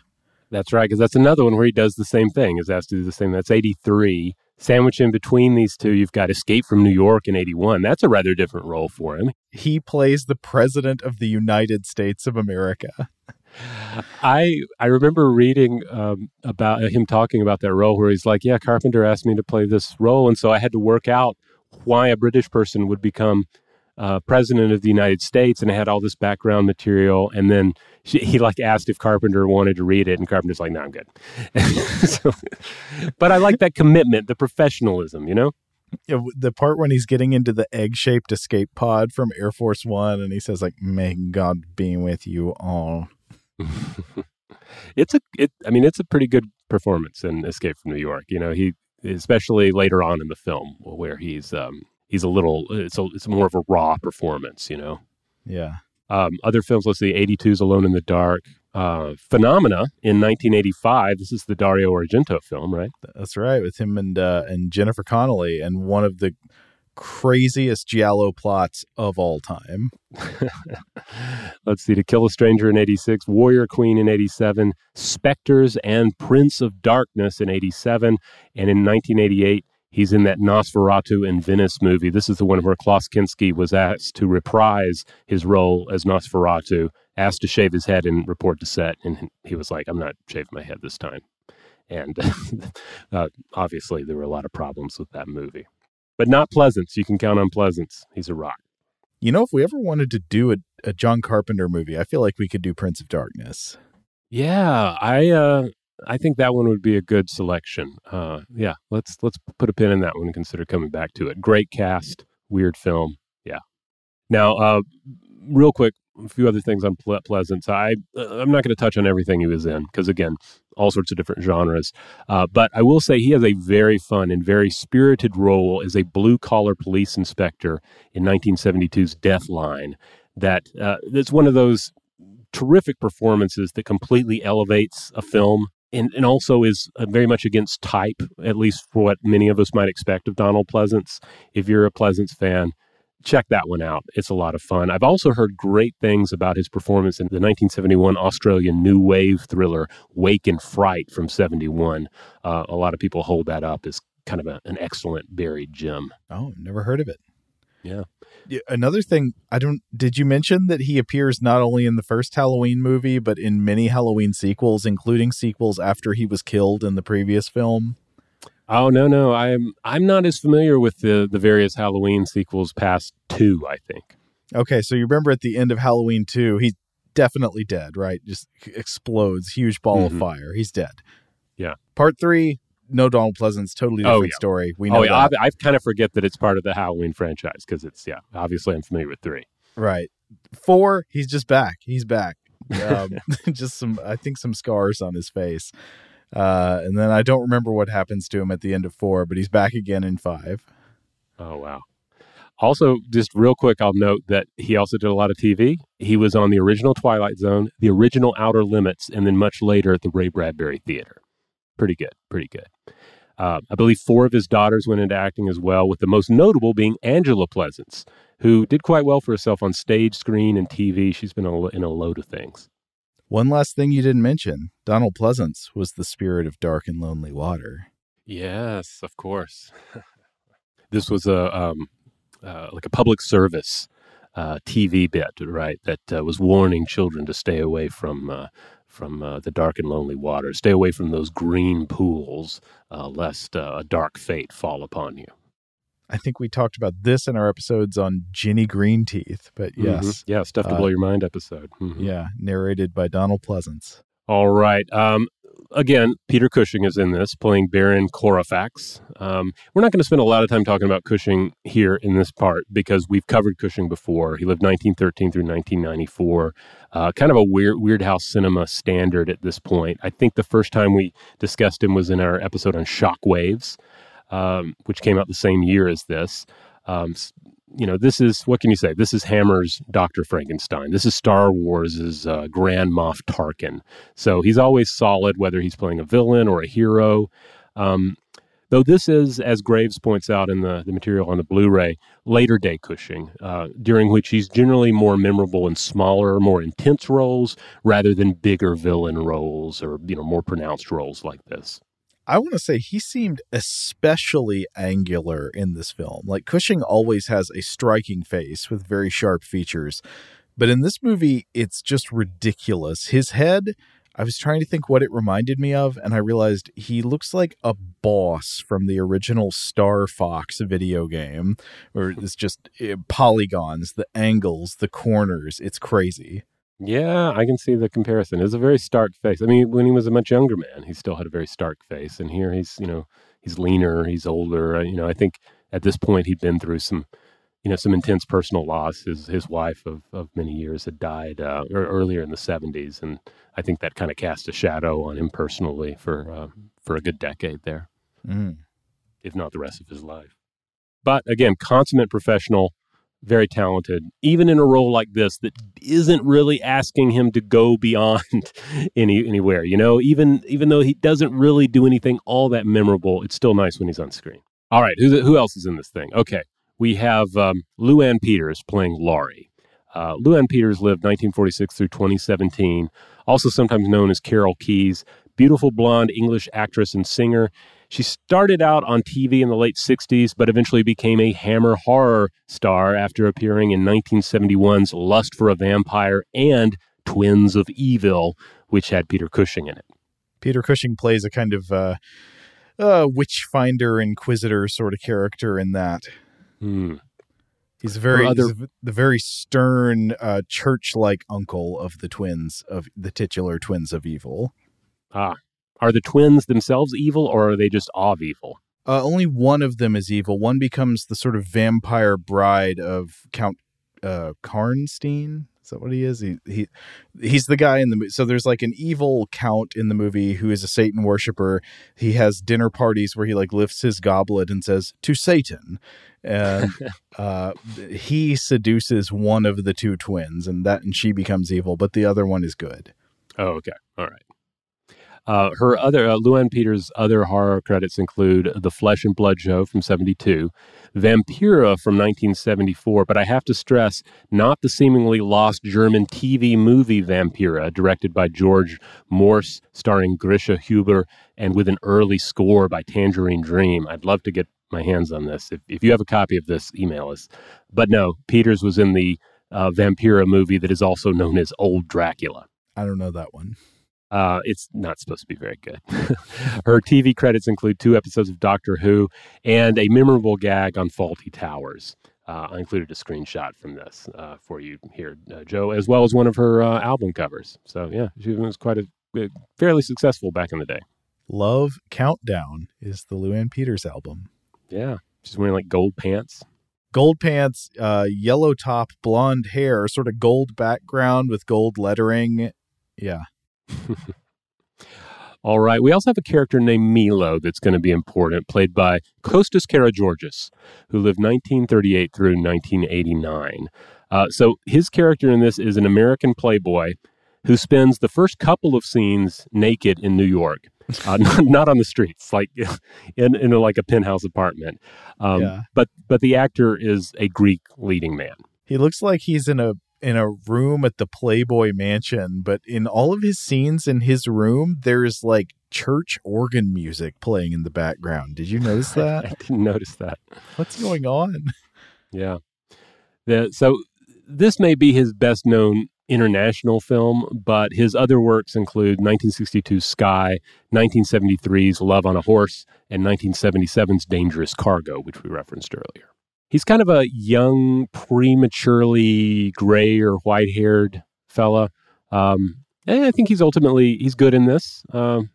That's right, because that's another one where he does the same thing, is asked to do the same. That's 83. Sandwich in between these two, you've got Escape from New York in 81. That's a rather different role for him. He plays the President of the United States of America. I I remember reading um, about him talking about that role where he's like, "Yeah, Carpenter asked me to play this role, and so I had to work out why a British person would become uh, president of the United States, and I had all this background material, and then she, he like asked if Carpenter wanted to read it, and Carpenter's like, "No, I'm good." <laughs> so, but I like that commitment, the professionalism, you know. Yeah, the part when he's getting into the egg-shaped escape pod from Air Force One, and he says, "Like, may God be with you all." <laughs> it's a it I mean it's a pretty good performance in Escape from New York. You know, he especially later on in the film where he's um he's a little it's a, it's more of a raw performance, you know. Yeah. Um, other films, let's see, 82's Alone in the Dark, uh, Phenomena in 1985. This is the Dario Argento film, right? That's right, with him and uh, and Jennifer Connelly, and one of the craziest giallo plots of all time. <laughs> Let's see, To Kill a Stranger in 86, Warrior Queen in 87, Spectres and Prince of Darkness in 87, and in 1988, he's in that Nosferatu in Venice movie. This is the one where Klaus Kinski was asked to reprise his role as Nosferatu, asked to shave his head and report to set, and he was like, I'm not shaving my head this time. And <laughs> uh, obviously, there were a lot of problems with that movie but not Pleasence. You can count on Pleasence. He's a rock. You know, if we ever wanted to do a, a John Carpenter movie, I feel like we could do Prince of Darkness. Yeah, I uh, I think that one would be a good selection. Uh, yeah, let's let's put a pin in that one and consider coming back to it. Great cast, weird film. Yeah. Now, uh, real quick, a few other things on Ple-. I uh, I'm not going to touch on everything he was in because again, all sorts of different genres. Uh, but I will say he has a very fun and very spirited role as a blue collar police inspector in 1972's Deathline. That uh, that's one of those terrific performances that completely elevates a film. And, and also is uh, very much against type, at least for what many of us might expect of Donald Pleasence. If you're a Pleasence fan, check that one out. It's a lot of fun. I've also heard great things about his performance in the 1971 Australian new wave thriller Wake in Fright from 71. Uh, a lot of people hold that up as kind of a, an excellent buried gem. Oh, never heard of it. Yeah. yeah. Another thing, I don't. Did you mention that he appears not only in the first Halloween movie, but in many Halloween sequels, including sequels after he was killed in the previous film? Oh no, no, I'm I'm not as familiar with the the various Halloween sequels past two. I think. Okay, so you remember at the end of Halloween two, he's definitely dead, right? Just explodes, huge ball mm-hmm. of fire. He's dead. Yeah. Part three, no Donald Pleasence, totally different oh, yeah. story. We know. Oh yeah, I, I kind of forget that it's part of the Halloween franchise because it's yeah. Obviously, I'm familiar with three. Right. four, he's just back. He's back. Um, <laughs> <laughs> just some, I think, some scars on his face. Uh, and then I don't remember what happens to him at the end of four, but he's back again in five. Oh wow. Also, just real quick, I'll note that he also did a lot of TV. He was on the original Twilight Zone, the original Outer Limits, and then much later at the Ray Bradbury Theater. Pretty good, pretty good. Uh, I believe four of his daughters went into acting as well, with the most notable being Angela Pleasence, who did quite well for herself on stage, screen, and TV. She's been in a load of things. One last thing you didn't mention Donald Pleasence was the spirit of dark and lonely water. Yes, of course. <laughs> this was a um, uh, like a public service uh, TV bit, right? That uh, was warning children to stay away from uh, from uh, the dark and lonely water, stay away from those green pools, uh, lest a dark fate fall upon you. I think we talked about this in our episodes on Jenny Greenteeth, but mm-hmm. yes, mm-hmm. yeah, stuff to blow your mind episode. Mm-hmm. Yeah, narrated by Donald Pleasence. All right. Um, again, Peter Cushing is in this, playing Baron Corofax. Um, we're not going to spend a lot of time talking about Cushing here in this part because we've covered Cushing before. He lived 1913 through 1994. Uh, kind of a weird Weirdhouse cinema standard at this point. I think the first time we discussed him was in our episode on Shockwaves, um, which came out the same year as this. Um, you know, this is what can you say? This is Hammer's Doctor Frankenstein. This is Star Wars's uh, Grand Moff Tarkin. So he's always solid, whether he's playing a villain or a hero. Um, though this is, as Graves points out in the, the material on the Blu-ray, later day Cushing, uh, during which he's generally more memorable in smaller, more intense roles rather than bigger villain roles or you know more pronounced roles like this. I want to say he seemed especially angular in this film. Like Cushing always has a striking face with very sharp features, but in this movie, it's just ridiculous. His head, I was trying to think what it reminded me of, and I realized he looks like a boss from the original Star Fox video game, where it's just eh, polygons, the angles, the corners. It's crazy. Yeah, I can see the comparison. It's a very stark face. I mean, when he was a much younger man, he still had a very stark face, and here he's, you know, he's leaner, he's older. Uh, you know, I think at this point he'd been through some, you know, some intense personal loss. His his wife of of many years had died uh, earlier in the seventies, and I think that kind of cast a shadow on him personally for uh, for a good decade there, mm. if not the rest of his life. But again, consummate professional very talented, even in a role like this that isn't really asking him to go beyond <laughs> any anywhere. You know, even even though he doesn't really do anything all that memorable, it's still nice when he's on screen. All right, who who else is in this thing? Okay, we have um, Luan Peters playing Laurie. Uh, Luan Peters lived 1946 through 2017, also sometimes known as Carol Keys, beautiful blonde English actress and singer. She started out on TV in the late 60s, but eventually became a Hammer horror star after appearing in 1971's Lust for a Vampire and Twins of Evil, which had Peter Cushing in it. Peter Cushing plays a kind of uh, uh, witchfinder, inquisitor sort of character in that. Hmm. He's very other... he's the very stern, uh, church-like uncle of the twins of the titular twins of evil. Ah, are the twins themselves evil, or are they just of evil? Uh, only one of them is evil. One becomes the sort of vampire bride of Count uh, Karnstein. Is that what he is? He he he's the guy in the movie. so there's like an evil count in the movie who is a Satan worshiper. He has dinner parties where he like lifts his goblet and says to Satan, and <laughs> uh, he seduces one of the two twins, and that and she becomes evil, but the other one is good. Oh, okay, all right. Uh, her other uh, Luan Peters' other horror credits include The Flesh and Blood Show from '72, Vampira from 1974, but I have to stress not the seemingly lost German TV movie Vampira, directed by George Morse, starring Grischa Huber, and with an early score by Tangerine Dream. I'd love to get my hands on this. If, if you have a copy of this, email us. But no, Peters was in the uh, Vampira movie that is also known as Old Dracula. I don't know that one. Uh, it's not supposed to be very good. <laughs> Her TV credits include two episodes of Doctor Who and a memorable gag on Fawlty Towers. Uh, I included a screenshot from this uh, for you here, uh, Joe, as well as one of her uh, album covers. So, yeah, she was quite a, a, fairly successful back in the day. Love Countdown is the Luan Peters album. Yeah, she's wearing like gold pants. Gold pants, uh, yellow top, blonde hair, sort of gold background with gold lettering. Yeah. <laughs> All right. We also have a character named Milo that's going to be important, played by Kostas Karageorgis, who lived 1938 through 1989. Uh, so his character in this is an American playboy who spends the first couple of scenes naked in New York. Uh, <laughs> not, not, on the streets, like <laughs> in, in a, like a penthouse apartment. Um, yeah. But but the actor is a Greek leading man. He looks like he's in a in a room at the Playboy Mansion, but in all of his scenes in his room, there's like church organ music playing in the background. Did you notice <laughs> that? I didn't notice that. What's going on? Yeah. The, so this may be his best known international film, but his other works include 1962's Sky, 1973's Love on a Horse, and 1977's Dangerous Cargo, which we referenced earlier. He's kind of a young, prematurely gray or white haired fella. Um, and I think he's ultimately he's good in this. Um,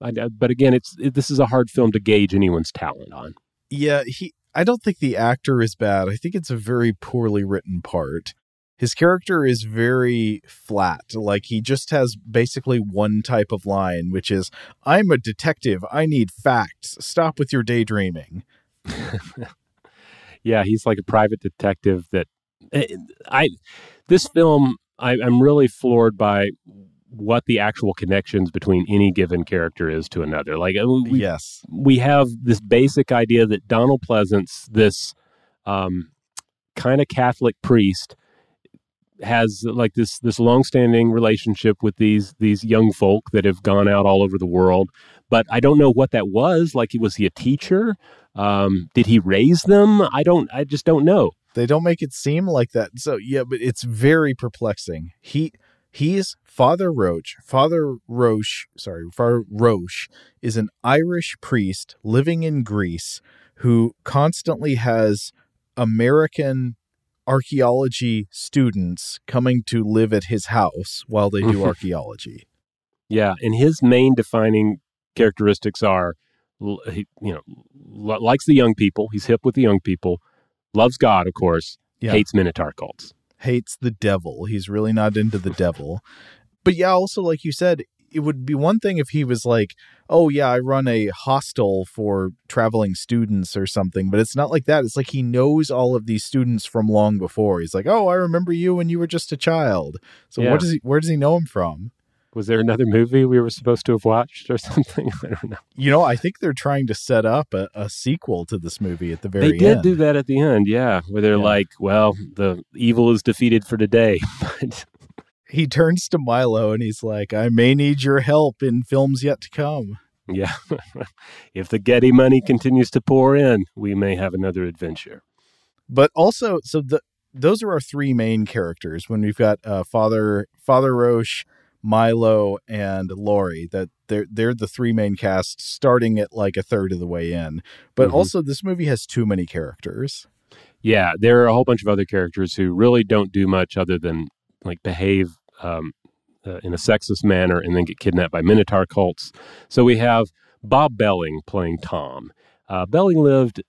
I, but again, it's it, this is a hard film to gauge anyone's talent on. Yeah, he. I don't think the actor is bad. I think it's a very poorly written part. His character is very flat. Like he just has basically one type of line, which is, "I'm a detective. I need facts. Stop with your daydreaming." <laughs> yeah, he's like a private detective that eh, I this film I, am really floored by what the actual connections between any given character is to another. Like uh, we, yes, we have this basic idea that Donald Pleasence, this um, kind of Catholic priest, has like this this longstanding relationship with these these young folk that have gone out all over the world. But I don't know what that was. Like, was he a teacher? Um, did he raise them? I don't. I just don't know. They don't make it seem like that. So yeah, but it's very perplexing. He he's Father Roche. Father Roche, sorry, Father Roche is an Irish priest living in Greece who constantly has American archaeology students coming to live at his house while they do <laughs> archaeology. Yeah, and his main defining characteristics are he, you know likes the young people. He's hip with the young people. Loves god of course. Yeah. hates minotaur cults. Hates the devil. He's really not into the devil. But yeah also like you said it would be one thing if he was like oh yeah i run a hostel for traveling students or something but it's not like that. It's like he knows all of these students from long before. He's like oh i remember you when you were just a child. So yeah. what does he where does he know him from was there another movie we were supposed to have watched or <laughs> something? I don't know. You know, I think they're trying to set up a, a sequel to this movie at the very end. They did end. do that at the end, yeah, where they're yeah. like, well, the evil is defeated for today. <laughs> but he turns to Milo and he's like, I may need your help in films yet to come. Yeah. <laughs> if the Getty money continues to pour in, we may have another adventure. But also, so the those are our three main characters when we've got uh, Father Father Roche Milo and Laurie that they're they're the three main cast starting at like a third of the way in. But mm-hmm. also this movie has too many characters. Yeah, there are a whole bunch of other characters who really don't do much other than like behave um, uh, in a sexist manner and then get kidnapped by Minotaur cults. So we have Bob Behling playing Tom. Uh, Behling lived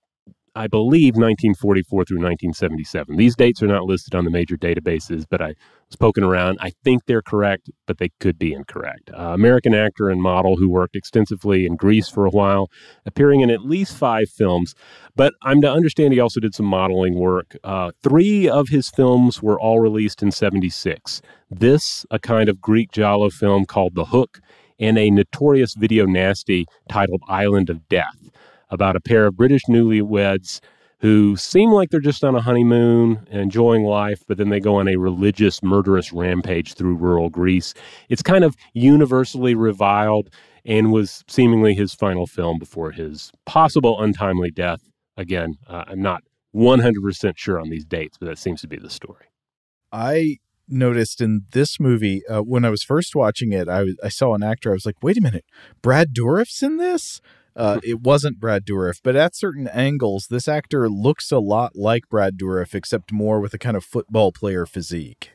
I believe 1944 through 1977. These dates are not listed on the major databases, but I was poking around. I think they're correct, but they could be incorrect. Uh, American actor and model who worked extensively in Greece for a while, appearing in at least five films. But I'm to understand he also did some modeling work. Uh, three of his films were all released in 76. This, a kind of Greek giallo film called The Hook, and a notorious video nasty titled Island of Death about a pair of British newlyweds who seem like they're just on a honeymoon enjoying life, but then they go on a religious, murderous rampage through rural Greece. It's kind of universally reviled and was seemingly his final film before his possible untimely death. Again, uh, I'm not 100% sure on these dates, but that seems to be the story. I noticed in this movie uh, when I was first watching it, I, I saw an actor. I was like, wait a minute, Brad Dourif's in this? Uh, it wasn't Brad Dourif, but at certain angles, this actor looks a lot like Brad Dourif, except more with a kind of football player physique.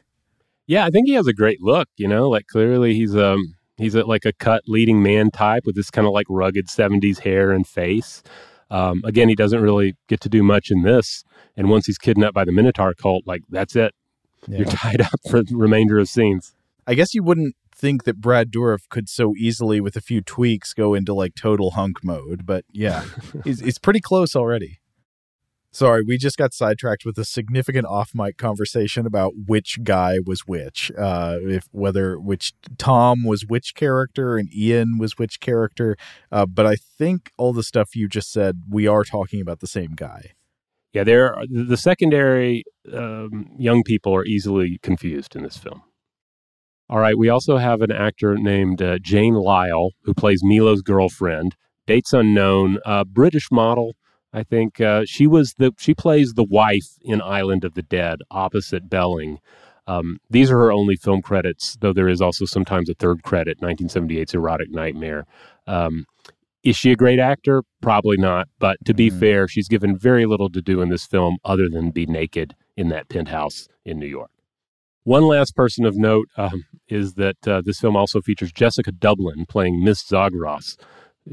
Yeah, I think he has a great look. You know, like clearly he's um he's a, like a cut leading man type with this kind of like rugged '70s hair and face. Um, again, he doesn't really get to do much in this. And once he's kidnapped by the Minotaur cult, like that's it. Yeah. You're <laughs> tied up for the remainder of scenes. I guess you wouldn't think that Brad Dourif could so easily, with a few tweaks, go into like total hunk mode. But yeah, <laughs> he's, he's pretty close already. Sorry, we just got sidetracked with a significant off mic conversation about which guy was which. Uh, if whether which Tom was which character and Ian was which character. Uh, but I think all the stuff you just said, we are talking about the same guy. Yeah, there. The secondary um, young people are easily confused in this film. All right, we also have an actor named uh, Jane Lyle who plays Milo's girlfriend. Dates unknown, uh, British model. I think uh, she was the she plays the wife in Island of the Dead opposite Behling. Um, these are her only film credits, though there is also sometimes a third credit, 1978's Erotic Nightmare. Um, is she a great actor? Probably not. But to be fair, she's given very little to do in this film other than be naked in that penthouse in New York. One last person of note um, is that uh, this film also features Jessica Dublin playing Miss Zagros.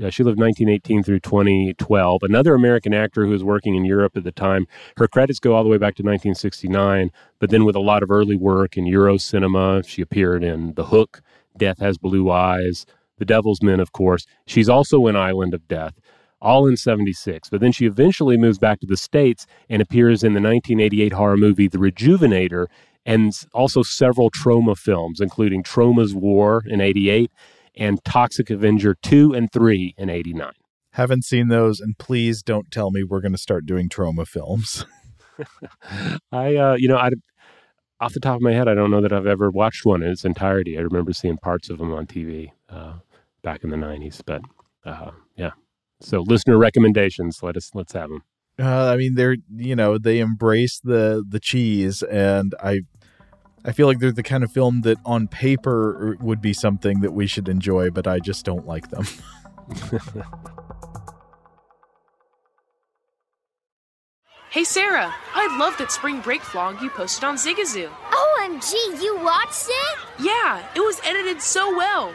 Uh, she lived 1918 through 2012. Another American actor who was working in Europe at the time. Her credits go all the way back to 1969, but then with a lot of early work in Euro cinema, she appeared in The Hook, Death Has Blue Eyes, The Devil's Men, of course. She's also in Island of Death, all in 76. But then she eventually moves back to the States and appears in the 1988 horror movie The Rejuvenator and also several Troma films, including Troma's War in 88 and Toxic Avenger 2 and 3 in 89. Haven't seen those, and please don't tell me we're going to start doing Troma films. <laughs> <laughs> I, uh, you know, I, off the top of my head, I don't know that I've ever watched one in its entirety. I remember seeing parts of them on TV uh, back in the 90s, but uh, yeah. So listener recommendations, let us let's have them. Uh, I mean, they're you know they embrace the the cheese, and I I feel like they're the kind of film that on paper would be something that we should enjoy, but I just don't like them. <laughs> Hey Sarah, I love that spring break vlog you posted on Zigazoo. OMG, you watched it? Yeah, it was edited so well.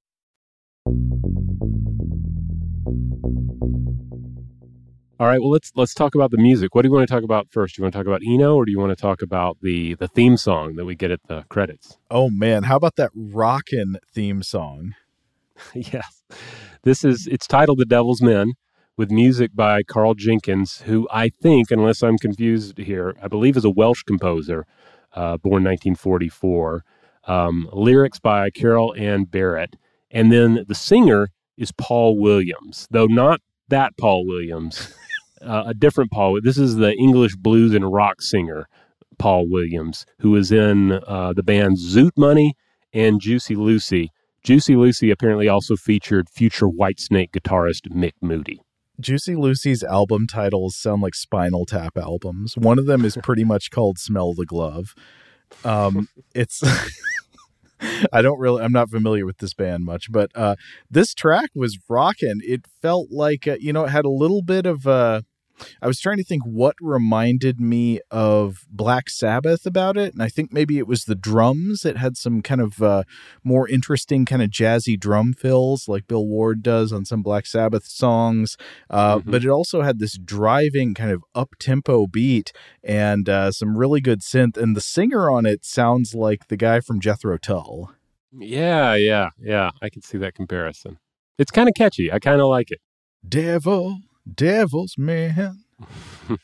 All right, well let's let's talk about the music. What do you want to talk about first? Do you want to talk about Eno, or do you want to talk about the the theme song that we get at the credits? Oh man, how about that rockin' theme song? <laughs> yes, this is it's titled "The Devil's Men," with music by Karl Jenkins, who I think, unless I'm confused here, I believe is a Welsh composer, uh, born 1944. Um, lyrics by Carol Ann Barrett, and then the singer is Paul Williams, though not that Paul Williams, <laughs> uh, a different Paul. This is the English blues and rock singer Paul Williams, who was in uh, the band Zoot Money and Juicy Lucy. Juicy Lucy apparently also featured future Whitesnake guitarist Mick Moody. Juicy Lucy's album titles sound like Spinal Tap albums. One of them is pretty much called Smell the Glove. Um, it's. <laughs> <laughs> I don't really, I'm not familiar with this band much, but uh, this track was rocking. It felt like, uh, you know, it had a little bit of, uh, I was trying to think what reminded me of Black Sabbath about it, and I think maybe it was the drums. It had some kind of uh, more interesting, kind of jazzy drum fills, like Bill Ward does on some Black Sabbath songs. Uh, mm-hmm. But it also had this driving, kind of up tempo beat and uh, some really good synth. And the singer on it sounds like the guy from Jethro Tull. Yeah, yeah, yeah. I can see that comparison. It's kind of catchy. I kind of like it. Devil devil's man. <laughs>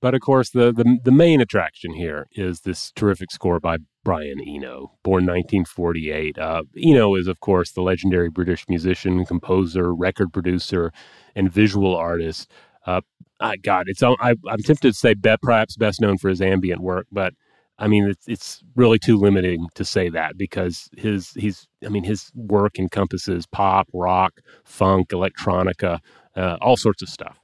but of course, the, the the main attraction here is this terrific score by Brian Eno, born 1948. Uh, Eno is, of course, the legendary British musician, composer, record producer, and visual artist. Uh, God, it's I, am tempted to say be, perhaps best known for his ambient work, but I mean, it's it's really too limiting to say that because his he's I mean his work encompasses pop, rock, funk, electronica, uh, all sorts of stuff.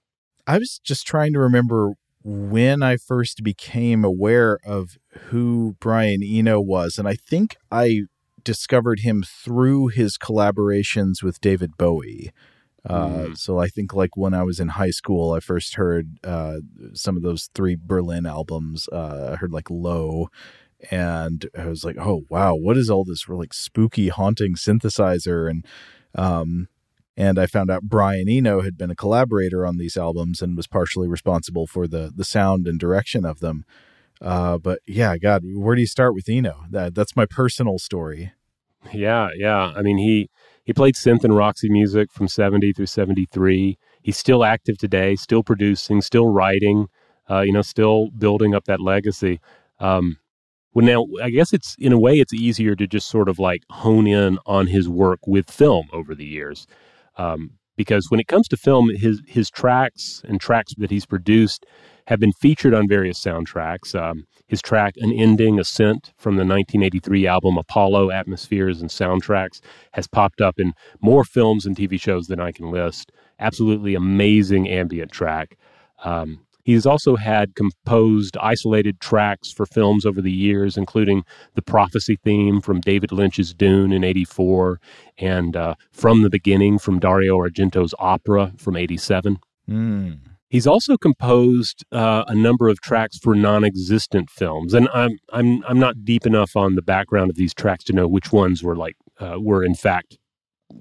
I was just trying to remember when I first became aware of who Brian Eno was, and I think I discovered him through his collaborations with David Bowie. Uh, mm. So I think like when I was in high school, I first heard uh, some of those three Berlin albums. Uh, I heard like Low, and I was like, oh wow, what is all this really spooky, haunting synthesizer? And um, and I found out Brian Eno had been a collaborator on these albums and was partially responsible for the the sound and direction of them. Uh, but yeah, God, where do you start with Eno? That that's my personal story. Yeah, yeah. I mean, he he played synth and Roxy music from 70 through 73. He's still active today, still producing, still writing, uh, you know, still building up that legacy. Um, well, now, I guess it's in a way, it's easier to just sort of like hone in on his work with film over the years. Um, because when it comes to film, his, his tracks and tracks that he's produced have been featured on various soundtracks. Um, his track An Ending (Ascent) from the 1983 album Apollo Atmospheres and Soundtracks has popped up in more films and TV shows than I can list. Absolutely amazing ambient track. Um, He's also had composed isolated tracks for films over the years, including the prophecy theme from David Lynch's Dune in 84 and uh, From the Beginning from Dario Argento's Opera from 87. Mm. He's also composed uh, a number of tracks for non-existent films, and I'm I'm I'm not deep enough on the background of these tracks to know which ones were like uh, were in fact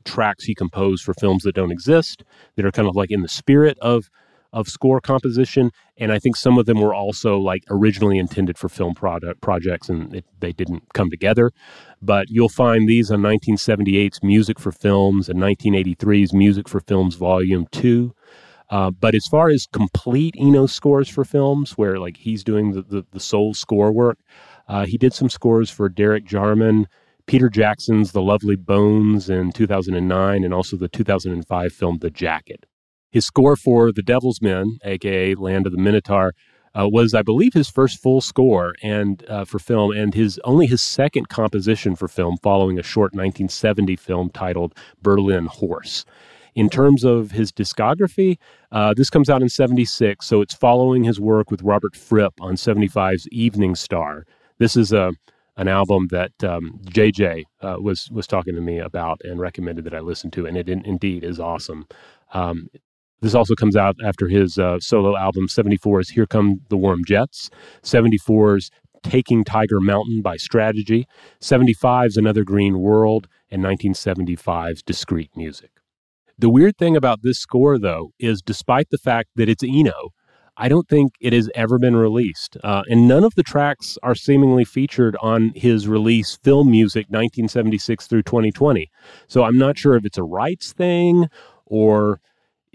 tracks he composed for films that don't exist that are kind of like in the spirit of of score composition, and I think some of them were also like originally intended for film product projects, and it, they didn't come together. But you'll find these on 1978's Music for Films and 1983's Music for Films Volume Two. Uh, but as far as complete Eno scores for films, where like he's doing the, the, the sole score work, uh, he did some scores for Derek Jarman, Peter Jackson's The Lovely Bones in 2009, and also the 2005 film The Jacket. His score for The Devil's Men, aka Land of the Minotaur, uh, was, I believe, his first full score and uh, for film, and his only his second composition for film, following a short 1970 film titled Berlin Horse. In terms of his discography, uh, this comes out in 76, so it's following his work with Robert Fripp on 75's Evening Star. This is a an album that um, JJ uh, was was talking to me about and recommended that I listen to, and it in, indeed is awesome. Um, this also comes out after his uh, solo album 74's Here Come the Warm Jets, 74's Taking Tiger Mountain by Strategy, 75's Another Green World, and 1975's Discreet Music. The weird thing about this score, though, is despite the fact that it's Eno, I don't think it has ever been released. Uh, and none of the tracks are seemingly featured on his release, Film Music 1976 through 2020. So I'm not sure if it's a rights thing or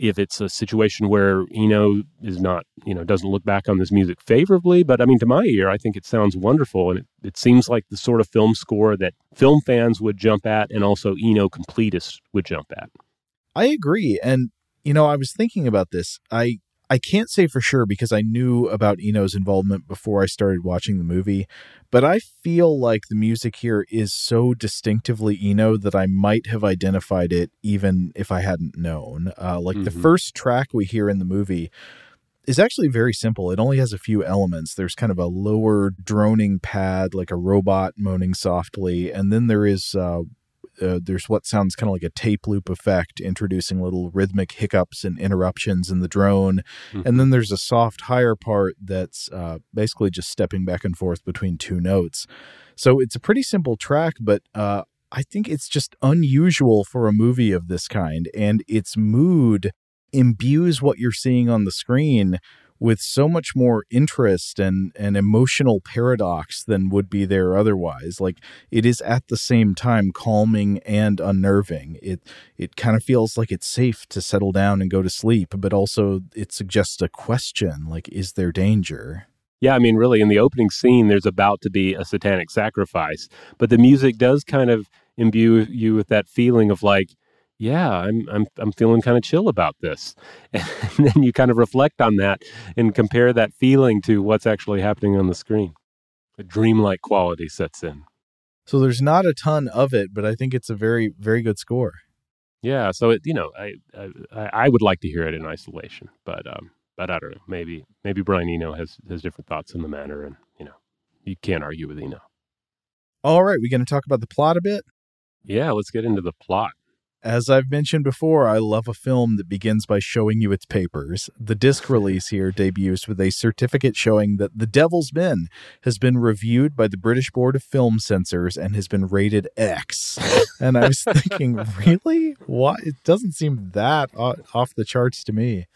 if it's a situation where Eno is not, you know, doesn't look back on this music favorably. But I mean, to my ear, I think it sounds wonderful. And it, it seems like the sort of film score that film fans would jump at and also Eno completists would jump at. I agree. And, you know, I was thinking about this. I I can't say for sure because I knew about Eno's involvement before I started watching the movie, but I feel like the music here is so distinctively Eno that I might have identified it even if I hadn't known. Uh, like mm-hmm. the first track we hear in the movie is actually very simple. It only has a few elements. There's kind of a lower droning pad, like a robot moaning softly, and then there is uh, uh, there's what sounds kind of like a tape loop effect, introducing little rhythmic hiccups and interruptions in the drone. Mm-hmm. And then there's a soft higher part that's uh, basically just stepping back and forth between two notes. So it's a pretty simple track, but uh, I think it's just unusual for a movie of this kind. And its mood imbues what you're seeing on the screen with so much more interest and an emotional paradox than would be there otherwise. Like it is at the same time calming and unnerving. It it kind of feels like it's safe to settle down and go to sleep, but also it suggests a question like is there danger? Yeah, I mean, really, in the opening scene, there's about to be a satanic sacrifice, but the music does kind of imbue you with that feeling of like, yeah, I'm I'm I'm feeling kind of chill about this. <laughs> And then you kind of reflect on that and compare that feeling to what's actually happening on the screen. A dreamlike quality sets in. So there's not a ton of it, but I think it's a very very good score. Yeah, so it you know I I, I would like to hear it in isolation, but um but I don't know maybe maybe Brian Eno has has different thoughts on the matter, and you know you can't argue with Eno. All right, we going to talk about the plot a bit. Yeah, let's get into the plot. As I've mentioned before, I love a film that begins by showing you its papers. The disc release here debuts with a certificate showing that The Devil's Men has been reviewed by the British Board of Film Censors and has been rated X. <laughs> and I was thinking, really? Why? It doesn't seem that off the charts to me.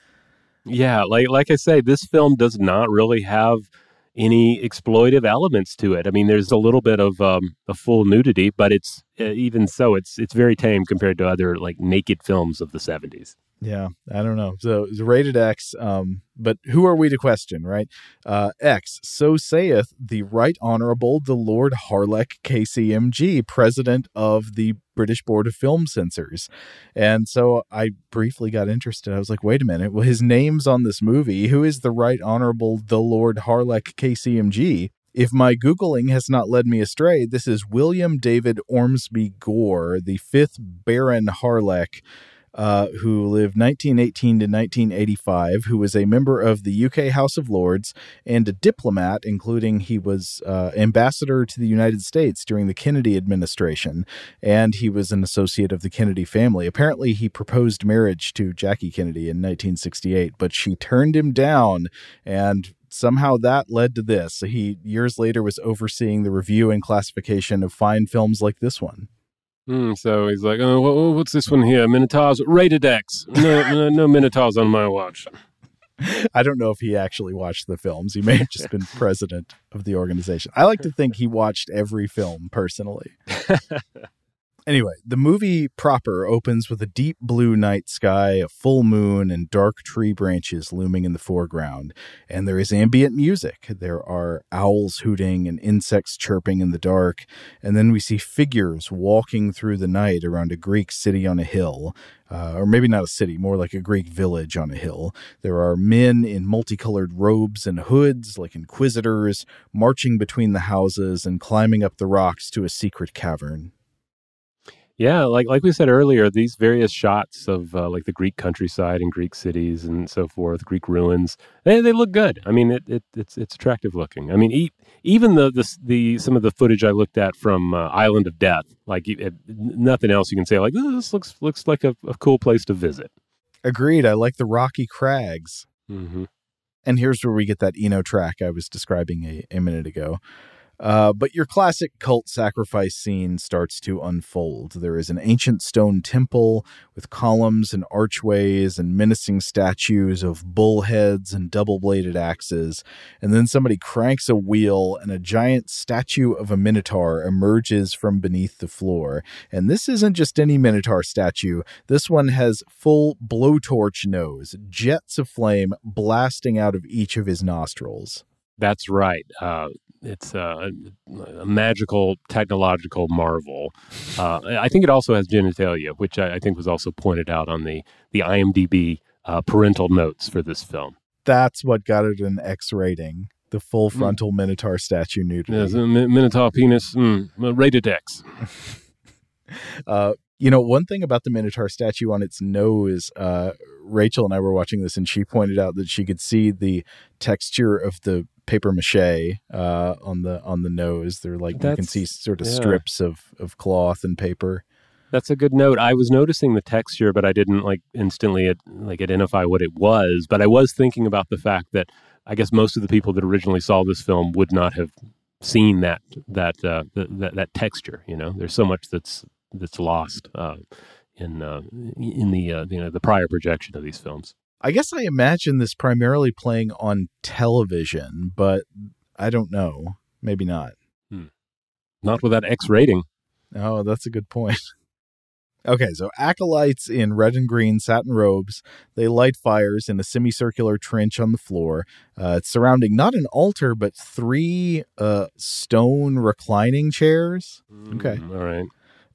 Yeah, like like I say, this film does not really have any exploitive elements to it. I mean, there's a little bit of um, a full nudity, but it's uh, even so, it's it's very tame compared to other like naked films of the 70s. Yeah, I don't know. So it's rated X, um, but who are we to question, right? Uh, X. So saith the Right Honorable the Lord Harlech KCMG, President of the British Board of Film Censors. And so I briefly got interested. I was like, wait a minute. Well, his name's on this movie. Who is the Right Honorable the Lord Harlech KCMG? If my Googling has not led me astray, this is William David Ormsby Gore, the fifth Baron Harlech uh, who lived 1918 to 1985, who was a member of the UK House of Lords and a diplomat, including he was uh, ambassador to the United States during the Kennedy administration, and he was an associate of the Kennedy family. Apparently, he proposed marriage to Jackie Kennedy in 1968, but she turned him down and somehow that led to this. He years later was overseeing the review and classification of fine films like this one. Mm, so he's like, oh, what's this one here? Minotaurs, rated X. No, no, no Minotaurs on my watch. <laughs> I don't know if he actually watched the films. He may have just been president of the organization. I like to think he watched every film personally. <laughs> Anyway, the movie proper opens with a deep blue night sky, a full moon, and dark tree branches looming in the foreground. And there is ambient music. There are owls hooting and insects chirping in the dark. And then we see figures walking through the night around a Greek city on a hill. Uh, or maybe not a city, more like a Greek village on a hill. There are men in multicolored robes and hoods, like inquisitors, marching between the houses and climbing up the rocks to a secret cavern. Yeah, like like we said earlier, these various shots of uh, like the Greek countryside and Greek cities and so forth, Greek ruins, they, they look good. I mean, it, it it's it's attractive looking. I mean, e- even the, the the some of the footage I looked at from uh, Island of Death, like it, nothing else you can say like this looks looks like a, a, cool place to visit. Agreed. I like the rocky crags. Mm-hmm. And here's where we get that Eno track I was describing a, a minute ago. Uh, but your classic cult sacrifice scene starts to unfold. There is an ancient stone temple with columns and archways and menacing statues of bullheads and double bladed axes. And then somebody cranks a wheel, and a giant statue of a minotaur emerges from beneath the floor. And this isn't just any minotaur statue, this one has full blowtorch nose, jets of flame blasting out of each of his nostrils. That's right. Uh, it's a, a, magical technological marvel. Uh, I think it also has genitalia, which I, I, think was also pointed out on the the IMDb uh, parental notes for this film. That's what got it an X rating. The full Hmm. frontal Minotaur statue nudity. Yes, Minotaur penis, mm, rated X. <laughs> Uh, you know, one thing about the Minotaur statue on its nose, uh, Rachel and I were watching this, and she pointed out that she could see the texture of the paper mache uh, on the on the nose. They're like you can see sort of yeah. strips of of cloth and paper. That's a good note. I was noticing the texture, but I didn't like instantly like identify what it was. But I was thinking about the fact that I guess most of the people that originally saw this film would not have seen that that uh, th- that, that texture. You know, there's so much that's that's lost uh, in uh, in the uh, you know the prior projection of these films. I guess I imagine this primarily playing on television, but I don't know. Maybe not. Not with that X rating. Oh, that's a good point. <laughs> Okay, so acolytes in red and green satin robes, they light fires in a semicircular trench on the floor. Uh, it's surrounding not an altar, but three uh, stone reclining chairs. Okay. All right.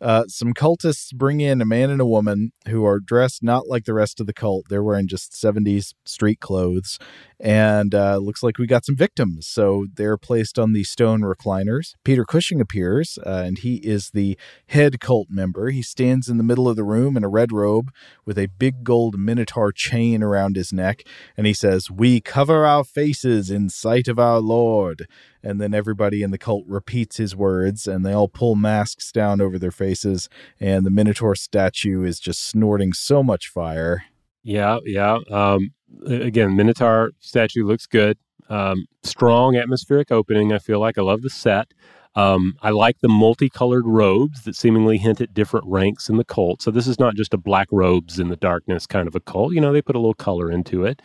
Uh, some cultists bring in a man and a woman who are dressed not like the rest of the cult. They're wearing just 70s street clothes. And uh, looks like we got some victims. So they're placed on the stone recliners. Peter Cushing appears, uh, and he is the head cult member. He stands in the middle of the room in a red robe with a big gold minotaur chain around his neck. And he says, We cover our faces in sight of our Lord. And then everybody in the cult repeats his words, and they all pull masks down over their faces. And the minotaur statue is just snorting so much fire. Yeah, yeah. Um, again, Minotaur statue looks good. Um, strong atmospheric opening. I feel like I love the set. Um, I like the multicolored robes that seemingly hint at different ranks in the cult. So this is not just a black robes in the darkness kind of a cult. You know, they put a little color into it.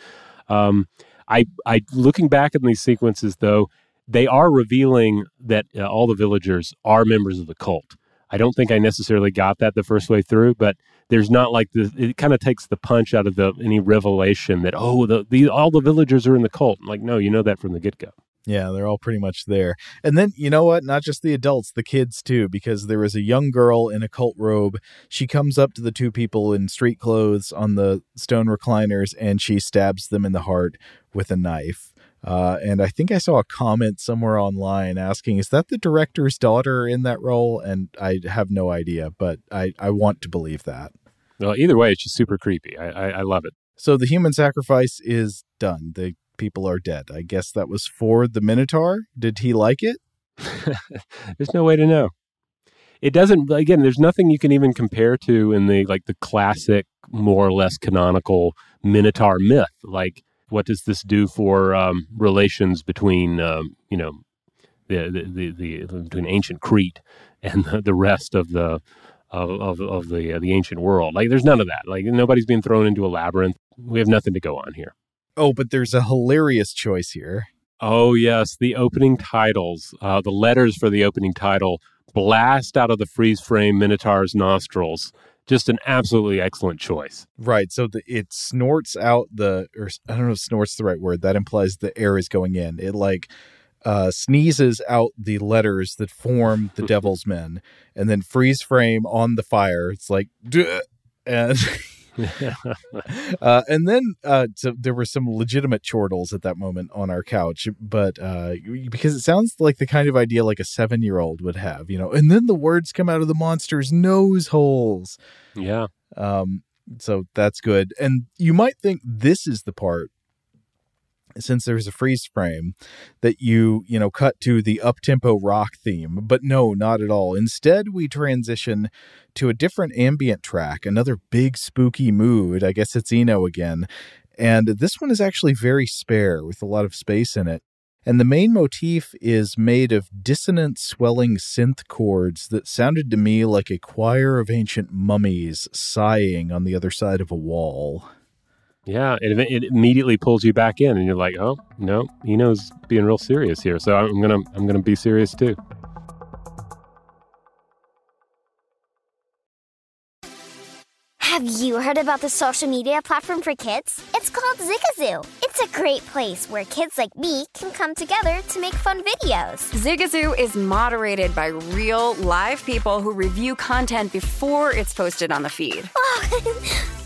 Um, I, I, looking back at these sequences though, they are revealing that uh, all the villagers are members of the cult. I don't think I necessarily got that the first way through, but there's not like the it kind of takes the punch out of the any revelation that oh the, the all the villagers are in the cult. Like no, you know that from the get go. Yeah, they're all pretty much there. And then, you know what? Not just the adults, the kids too, because there is a young girl in a cult robe. She comes up to the two people in street clothes on the stone recliners and she stabs them in the heart with a knife. Uh, and I think I saw a comment somewhere online asking, is that the director's daughter in that role? And I have no idea, but I, I want to believe that. Well, either way, it's just super creepy. I, I, I love it. So the human sacrifice is done. The people are dead. I guess that was for the Minotaur. Did he like it? <laughs> There's no way to know. It doesn't. Again, there's nothing you can even compare to in the like the classic, more or less canonical Minotaur myth. Like, what does this do for um, relations between um, you know the, the the, the between ancient Crete and the, the rest of the of of, of the uh, the ancient world? Like, there's none of that. Like, nobody's being thrown into a labyrinth. We have nothing to go on here. Oh, but there's a hilarious choice here. Oh yes, the opening titles, uh, the letters for the opening title blast out of the freeze frame Minotaur's nostrils. Just an absolutely excellent choice. Right. So the, it snorts out the, or I don't know if snort's the right word. That implies the air is going in. It like uh, sneezes out the letters that form the <laughs> Devil's Men, and then freeze frame on the fire. It's like, Duh! and <laughs> <laughs> uh, and then uh, so there were some legitimate chortles at that moment on our couch, but uh, because it sounds like the kind of idea like a seven year old would have, you know. And then the words come out of the monster's nose holes. Yeah. Um, so that's good. And you might think this is the part since there's a freeze frame that you you know cut to the up tempo rock theme. But no not at all. Instead we transition to a different ambient track another big spooky mood. I guess it's Eno again. And this one is actually very spare with a lot of space in it. And the main motif is made of dissonant swelling synth chords that sounded to me like a choir of ancient mummies sighing on the other side of a wall Yeah, it, it immediately pulls you back in, and you're like, "Oh no, Eno's being real serious here." So I'm gonna I'm gonna be serious too. Have you heard about the social media platform for kids? It's called Zigazoo. It's a great place where kids like me can come together to make fun videos. Zigazoo is moderated by real, live people who review content before it's posted on the feed. <laughs> Oh, <laughs>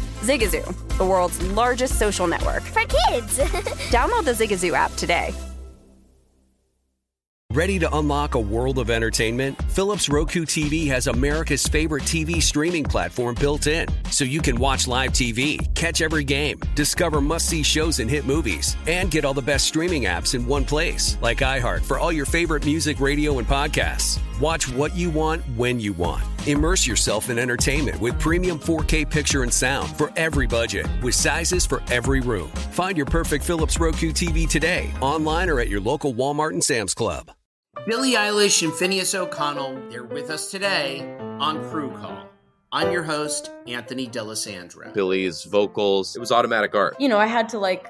Zigazoo, the world's largest social network. For kids! <laughs> Download the Zigazoo app today. Ready to unlock a world of entertainment? Philips Roku TV has America's favorite TV streaming platform built in, so you can watch live TV, catch every game, discover must see shows and hit movies, and get all the best streaming apps in one place, like iHeart for all your favorite music, radio, and podcasts. Watch what you want when you want. Immerse yourself in entertainment with premium 4K picture and sound for every budget, with sizes for every room. Find your perfect Philips Roku TV today, online or at your local Walmart and Sam's Club. Billie Eilish and Phineas O'Connell, they're with us today on Crew Call. I'm your host, Anthony D'Alessandro. Billie's vocals, it was automatic art. You know, I had to like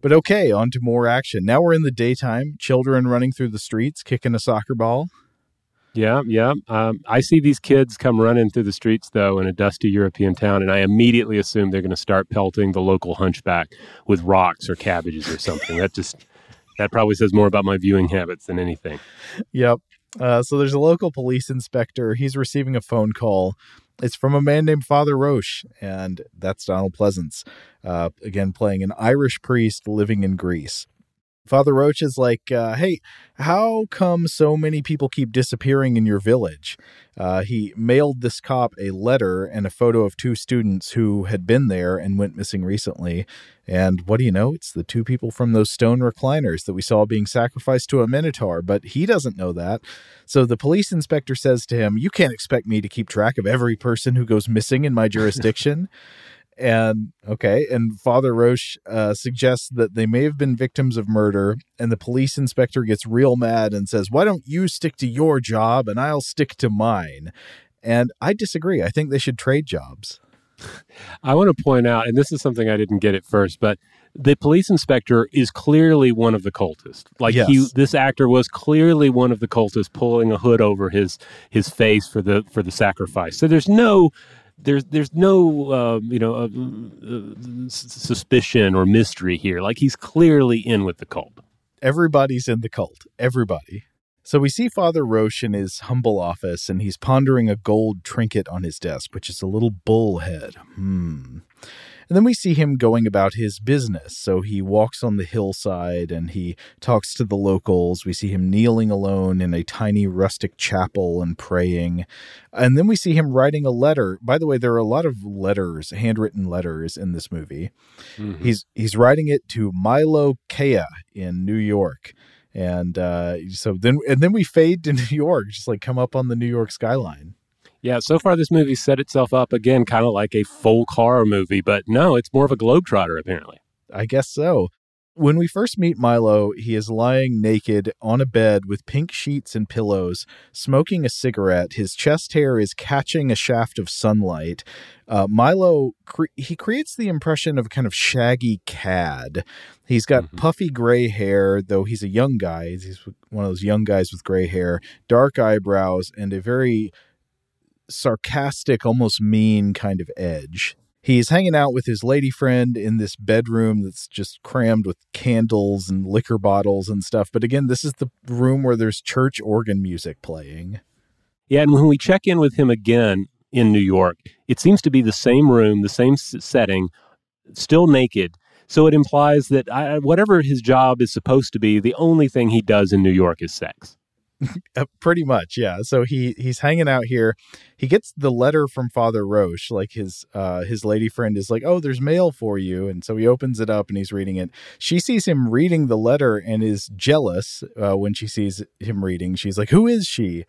But okay, on to more action. Now we're in the daytime. Children running through the streets, kicking a soccer ball. Yeah, yeah. Um, I see these kids come running through the streets, though, in a dusty European town, and I immediately assume they're going to start pelting the local hunchback with rocks or cabbages or something. that just that probably says more about my viewing habits than anything. Yep. Uh, so there's a local police inspector. He's receiving a phone call. It's from a man named Father Roche, and that's Donald Pleasence, uh, again playing an Irish priest living in Greece. Father Roche is like, uh, hey, how come so many people keep disappearing in your village? Uh, he mailed this cop a letter and a photo of two students who had been there and went missing recently. And what do you know? It's the two people from those stone recliners that we saw being sacrificed to a minotaur, but he doesn't know that. So the police inspector says to him, You can't expect me to keep track of every person who goes missing in my <laughs> jurisdiction. And okay, and Father Roche uh, suggests that they may have been victims of murder, and the police inspector gets real mad and says, "Why don't you stick to your job and I'll stick to mine?" And I disagree. I think they should trade jobs. I want to point out, and this is something I didn't get at first, but the police inspector is clearly one of the cultists. Like Yes. he, this actor was clearly one of the cultists, pulling a hood over his his face for the for the sacrifice. So there's no. There's there's no uh, you know uh, uh, suspicion or mystery here. Like he's clearly in with the cult. Everybody's in the cult. Everybody. So we see Father Roche in his humble office, and he's pondering a gold trinket on his desk, which is a little bull head. Hmm. And then we see him going about his business. So he walks on the hillside and he talks to the locals. We see him kneeling alone in a tiny rustic chapel and praying. And then we see him writing a letter. By the way, there are a lot of letters, handwritten letters in this movie. Mhm. He's he's writing it to Milo Kea in New York. And uh, so then and then we fade to <laughs> New York, just like come up on the New York skyline. Yeah, so far this movie set itself up again, kind of like a folk horror movie, but no, it's more of a globetrotter apparently. I guess so. When we first meet Milo, he is lying naked on a bed with pink sheets and pillows, smoking a cigarette. His chest hair is catching a shaft of sunlight. Uh, Milo, cre- he creates the impression of a kind of shaggy cad. He's got puffy gray hair, though he's a young guy. He's one of those young guys with gray hair, dark eyebrows, and a very sarcastic, almost mean kind of edge. He's hanging out with his lady friend in this bedroom that's just crammed with candles and liquor bottles and stuff. But again, this is the room where there's church organ music playing. Yeah, and when we check in with him again in New York, it seems to be the same room, the same setting, still naked. So it implies that I, whatever his job is supposed to be, the only thing he does in New York is sex. <laughs> Uh, pretty much, yeah. So he he's hanging out here. He gets the letter from Father Roche. Like his uh his lady friend is like, "Oh, there's mail for you," and so he opens it up and he's reading it. She sees him reading the letter and is jealous uh, when she sees him reading. She's like, "Who is she?"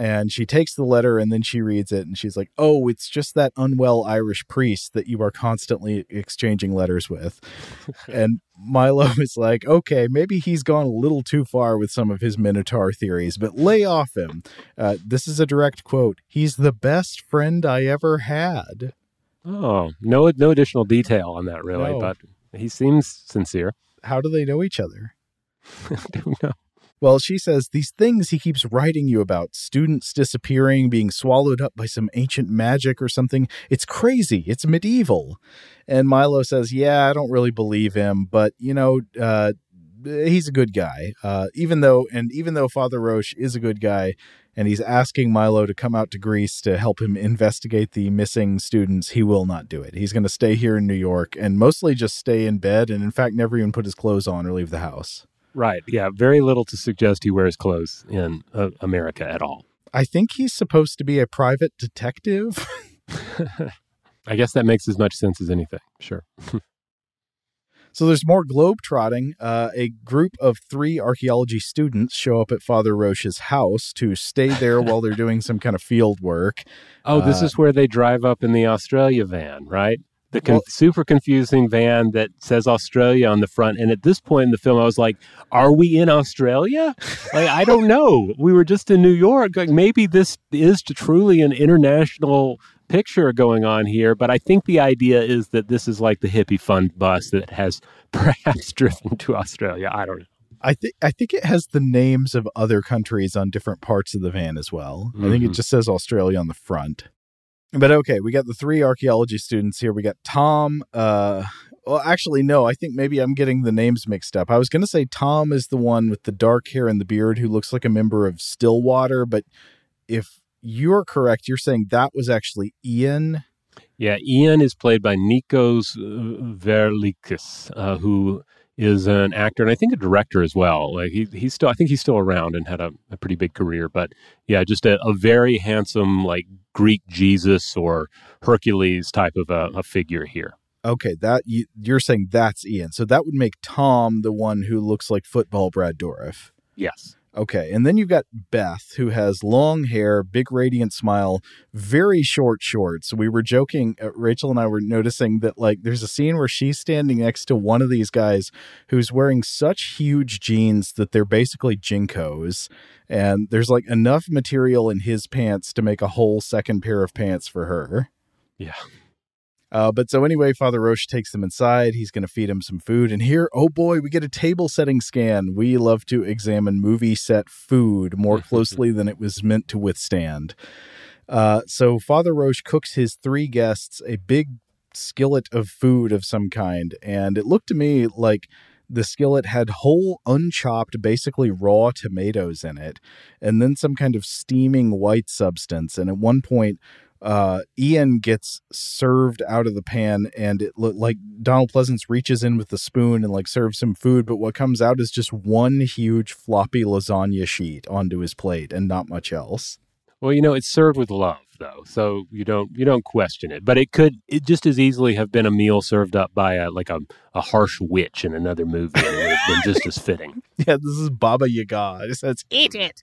And she takes the letter and then she reads it and she's like, "Oh, it's just that unwell Irish priest that you are constantly exchanging letters with." <laughs> and Milo <laughs> is like, "Okay, maybe he's gone a little too far with some of his Minotaur theories, but lay off him." Uh, this is a direct quote. He's the best friend I ever had. Oh, no, no additional detail on that, really, No. but he seems sincere. How do they know each other? <laughs> I don't know. Well, she says these things he keeps writing you about students disappearing, being swallowed up by some ancient magic or something. It's crazy. It's medieval. And Milo says, Yeah, I don't really believe him, but you know, uh, he's a good guy. Uh, even though, and even though Father Roche is a good guy, and he's asking Milo to come out to Greece to help him investigate the missing students, he will not do it. He's going to stay here in New York and mostly just stay in bed, and in fact, never even put his clothes on or leave the house. Right. Yeah. Very little to suggest he wears clothes in uh, America at all. I think he's supposed to be a private detective. <laughs> I guess that makes as much sense as anything. Sure. <laughs> So there's more globetrotting. Uh, a group of three archaeology students show up at Father Roche's house to stay there <laughs> while they're doing some kind of field work. Oh, this Uh, is where they drive up in the Australia van, right? The con- Well- super confusing van that says Australia on the front. And at this point in the film, I was like, "Are we in Australia? Like, I don't know. We were just in New York. Like, maybe this is truly an international picture going on here." But I think the idea is that this is like the hippie fun bus that has <laughs> perhaps driven to Australia. I don't know. I think I think it has the names of other countries on different parts of the van as well. I think it Mhm. just says Australia on the front. But okay, we got the three archaeology students here. We got Tom. Uh, well, actually, no. I think maybe I'm getting the names mixed up. I was going to say Tom is the one with the dark hair and the beard who looks like a member of Stillwater. But if you're correct, you're saying that was actually Ian. Yeah, Ian is played by Nikos Verlekis, uh, who is an actor and I think a director as well. Like he, he's still, I think he's still around and had a, a pretty big career. But yeah, just a, a very handsome, like Greek Jesus or Hercules type of a, a figure here. Okay, that you, you're saying that's Ian. So that would make Tom the one who looks like football Brad Dourif. Yes. Okay, and then you've got Beth, who has long hair, big radiant smile, very short shorts. We were joking, uh, Rachel and I were noticing that like there's a scene where she's standing next to one of these guys who's wearing such huge jeans that they're basically JNCOs, and there's like enough material in his pants to make a whole second pair of pants for her. Yeah. Uh, but so anyway, Father Roche takes them inside. He's going to feed him some food. And here, oh boy, we get a table setting scan. We love to examine movie set food more <laughs> closely than it was meant to withstand. Uh, so Father Roche cooks his three guests a big skillet of food of some kind. And it looked to me like the skillet had whole, unchopped, basically raw tomatoes in it, and then some kind of steaming white substance. And at one point, uh, Ian gets served out of the pan, and it looked like Donald Pleasence reaches in with the spoon and like serves him food, but what comes out is just one huge floppy lasagna sheet onto his plate and not much else. Well, you know, it's served with love though, so you don't you don't question it. But it could it just as easily have been a meal served up by a like a, a harsh witch in another movie and it would have been just as fitting. <laughs> Yeah, this is Baba Yaga. It says, eat it.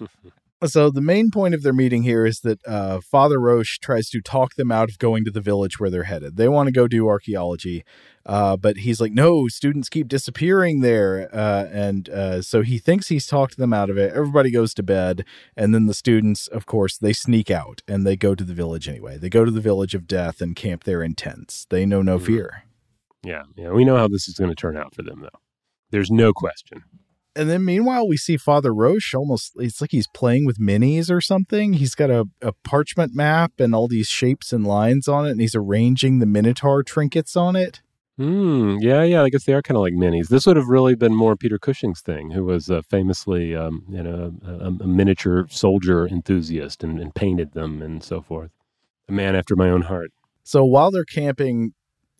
<laughs> So the main point of their meeting here is that uh, Father Roche tries to talk them out of going to the village where they're headed. They want to go do archaeology, uh, but he's like, "No, students keep disappearing there," uh, and uh, so he thinks he's talked them out of it. Everybody goes to bed, and then the students, of course, they sneak out and they go to the village anyway. They go to the village of death and camp there in tents. They know no fear. Yeah, yeah, we know how this is going to turn out for them though. There's no question. And then meanwhile we see father roche almost it's like he's playing with minis or something he's got a, a parchment map and all these shapes and lines on it and he's arranging the minotaur trinkets on it Hmm. Yeah, yeah. I guess they are kind of like minis. This would have really been more Peter Cushing's thing, who was uh, famously, um, you know, a, a miniature soldier enthusiast and, and painted them and so forth. A man after my own heart. so while they're camping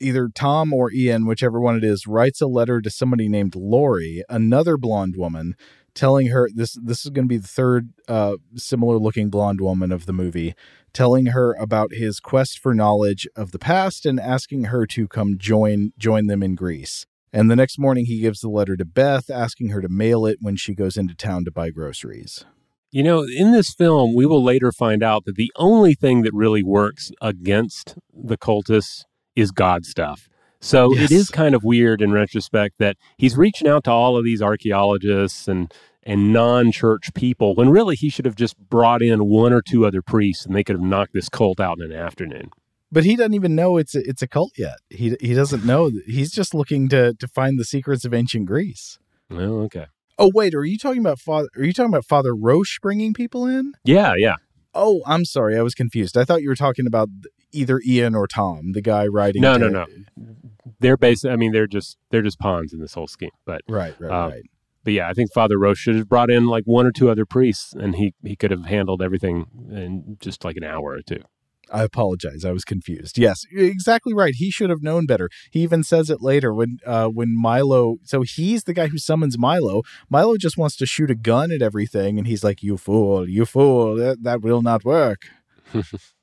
either tom or ian whichever one it is writes a letter to somebody named lori another blonde woman telling her this this is going to be the third uh, similar looking blonde woman of the movie telling her about his quest for knowledge of the past and asking her to come join join them in Greece. And the next morning he gives the letter to Beth asking her to mail it when she goes into town to buy groceries. You know, in this film, we will later find out that the only thing that really works against the cultists is God stuff. So Yes. it is kind of weird in retrospect that he's reaching out to all of these archaeologists and and non-church people when really he should have just brought in one or two other priests and they could have knocked this cult out in an afternoon. But he doesn't even know it's a, it's a cult yet. He he doesn't know. He's just looking to to find the secrets of ancient Greece. Oh, okay. Oh wait, are you talking about father? Are you talking about Father Roche bringing people in? Yeah, yeah. Oh, I'm sorry, I was confused. I thought you were talking about either Ian or Tom, the guy riding. No, no, no. They're based. I mean, they're just they're just pawns in this whole scheme. But Right, right, uh, right. But yeah, I think Father Roche should have brought in like one or two other priests, and he he could have handled everything in just like an hour or two. I apologize. I was confused. Yes, exactly right. He should have known better. He even says it later when uh when Milo so he's the guy who summons Milo. Milo just wants to shoot a gun at everything and he's like, "You fool, you fool. That, that will not work." <laughs>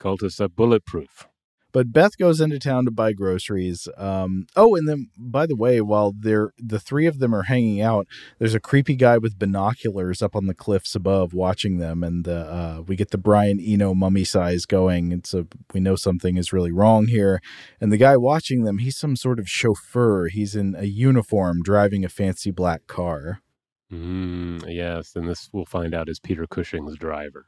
Cultists are bulletproof. But Beth goes into town to buy groceries. Um, oh, and then by the way, while they're the three of them are hanging out, there's a creepy guy with binoculars up on the cliffs above watching them, and uh, uh, we get the Brian Eno mummy sighs going, and so we know something is really wrong here. And the guy watching them, he's some sort of chauffeur. He's in a uniform driving a fancy black car. Mm, yes, and this we'll find out is Peter Cushing's driver.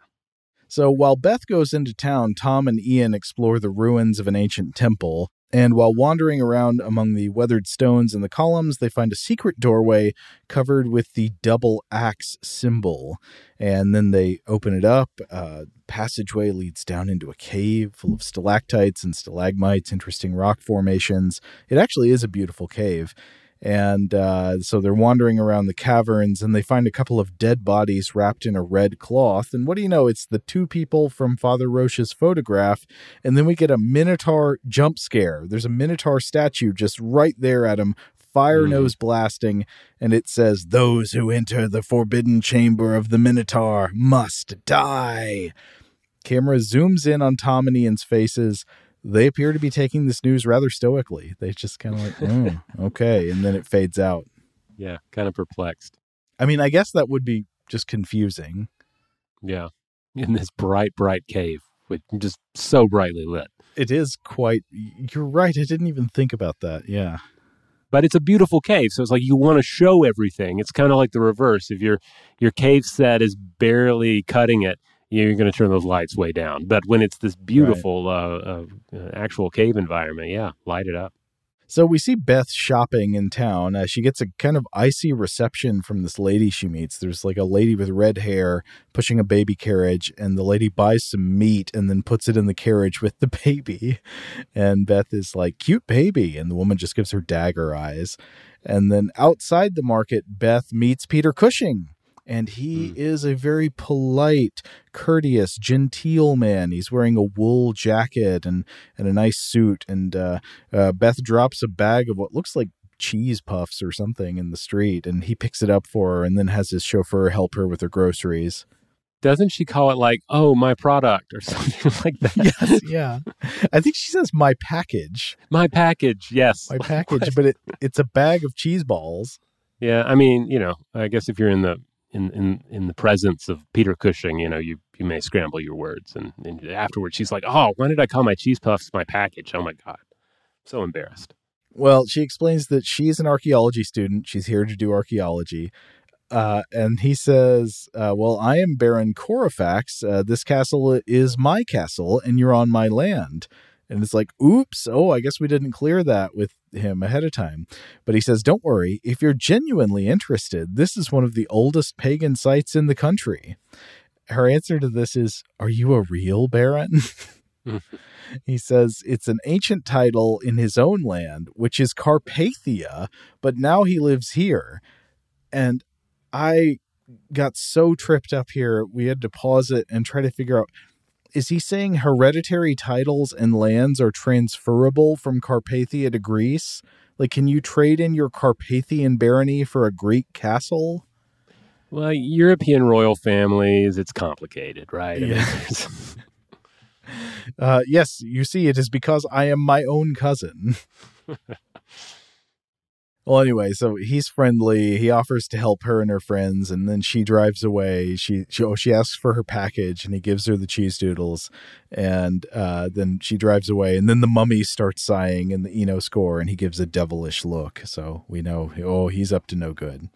So while Beth goes into town, Tom and Ian explore the ruins of an ancient temple. And while wandering around among the weathered stones and the columns, they find a secret doorway covered with the double axe symbol. And then they open it up. Uh, passageway leads down into a cave full of stalactites and stalagmites, interesting rock formations. It actually is a beautiful cave. And uh, so they're wandering around the caverns and they find a couple of dead bodies wrapped in a red cloth. And what do you know? It's the two people from Father Roche's photograph. And then we get a Minotaur jump scare. There's a Minotaur statue just right there at him, fire nose blasting. And it says, Those who enter the forbidden chamber of the Minotaur must die. Camera zooms in on Tom and Ian's faces. They appear to be taking this news rather stoically. They just kind of like, <laughs> "Mm, okay. And then it fades out. Yeah, kind of perplexed. I mean, I guess that would be just confusing. Yeah, in this bright, bright cave with just so brightly lit. It is quite, you're right. I didn't even think about that. Yeah. But it's a beautiful cave, so it's like you want to show everything. It's kind of like the reverse. If your your cave set is barely cutting it, you're going to turn those lights way down. But when it's this beautiful uh, uh, uh, actual cave environment, yeah, light it up. So we see Beth shopping in town. Uh, she gets a kind of icy reception from this lady she meets. There's like a lady with red hair pushing a baby carriage, and the lady buys some meat and then puts it in the carriage with the <laughs> baby. And Beth is like, cute baby. And the woman just gives her dagger eyes. And then outside the market, Beth meets Peter Cushing. And he is a very polite, courteous, genteel man. He's wearing a wool jacket and, and a nice suit. And uh, uh, Beth drops a bag of what looks like cheese puffs or something in the street. And he picks it up for her and then has his chauffeur help her with her groceries. Doesn't she call it like, "Oh, my product" or <laughs> something like that? Yes, <laughs> yeah. I think she says my package. My package, yes. My <laughs> package, but it, it's a bag of cheese balls. Yeah, I mean, you know, I guess if you're in the in in in the presence of Peter Cushing, you know, you you may scramble your words, and, and afterwards she's like, "Oh, when did I call my cheese puffs my package? Oh my god, so embarrassed." Well, she explains that she's an archaeology student. She's here to do archaeology. Uh, and he says, uh, Well, I am Baron Corofax. Uh, this castle is my castle, and you're on my land. And it's like, oops, oh, I guess we didn't clear that with him ahead of time. But he says, Don't worry, if you're genuinely interested, this is one of the oldest pagan sites in the country. Her answer to this is, Are you a real Baron? <laughs> Hmm. He says it's an ancient title in his own land, which is Carpathia, but now he lives here. And I got so tripped up here, we had to pause it and try to figure out is he saying hereditary titles and lands are transferable from Carpathia to Greece? Like, can you trade in your Carpathian barony for a Greek castle? Well, European royal families, it's complicated, right? I mean, <laughs> <laughs> Uh, yes, you see, it is because I am my own cousin. <laughs> well, anyway, so he's friendly. He offers to help her and her friends, and then she drives away. She she, oh, she asks for her package, and he gives her the cheese doodles, and uh, then she drives away. And then the mummy starts sighing in the Eno score, and he gives a devilish look. So we know, oh, he's up to no good.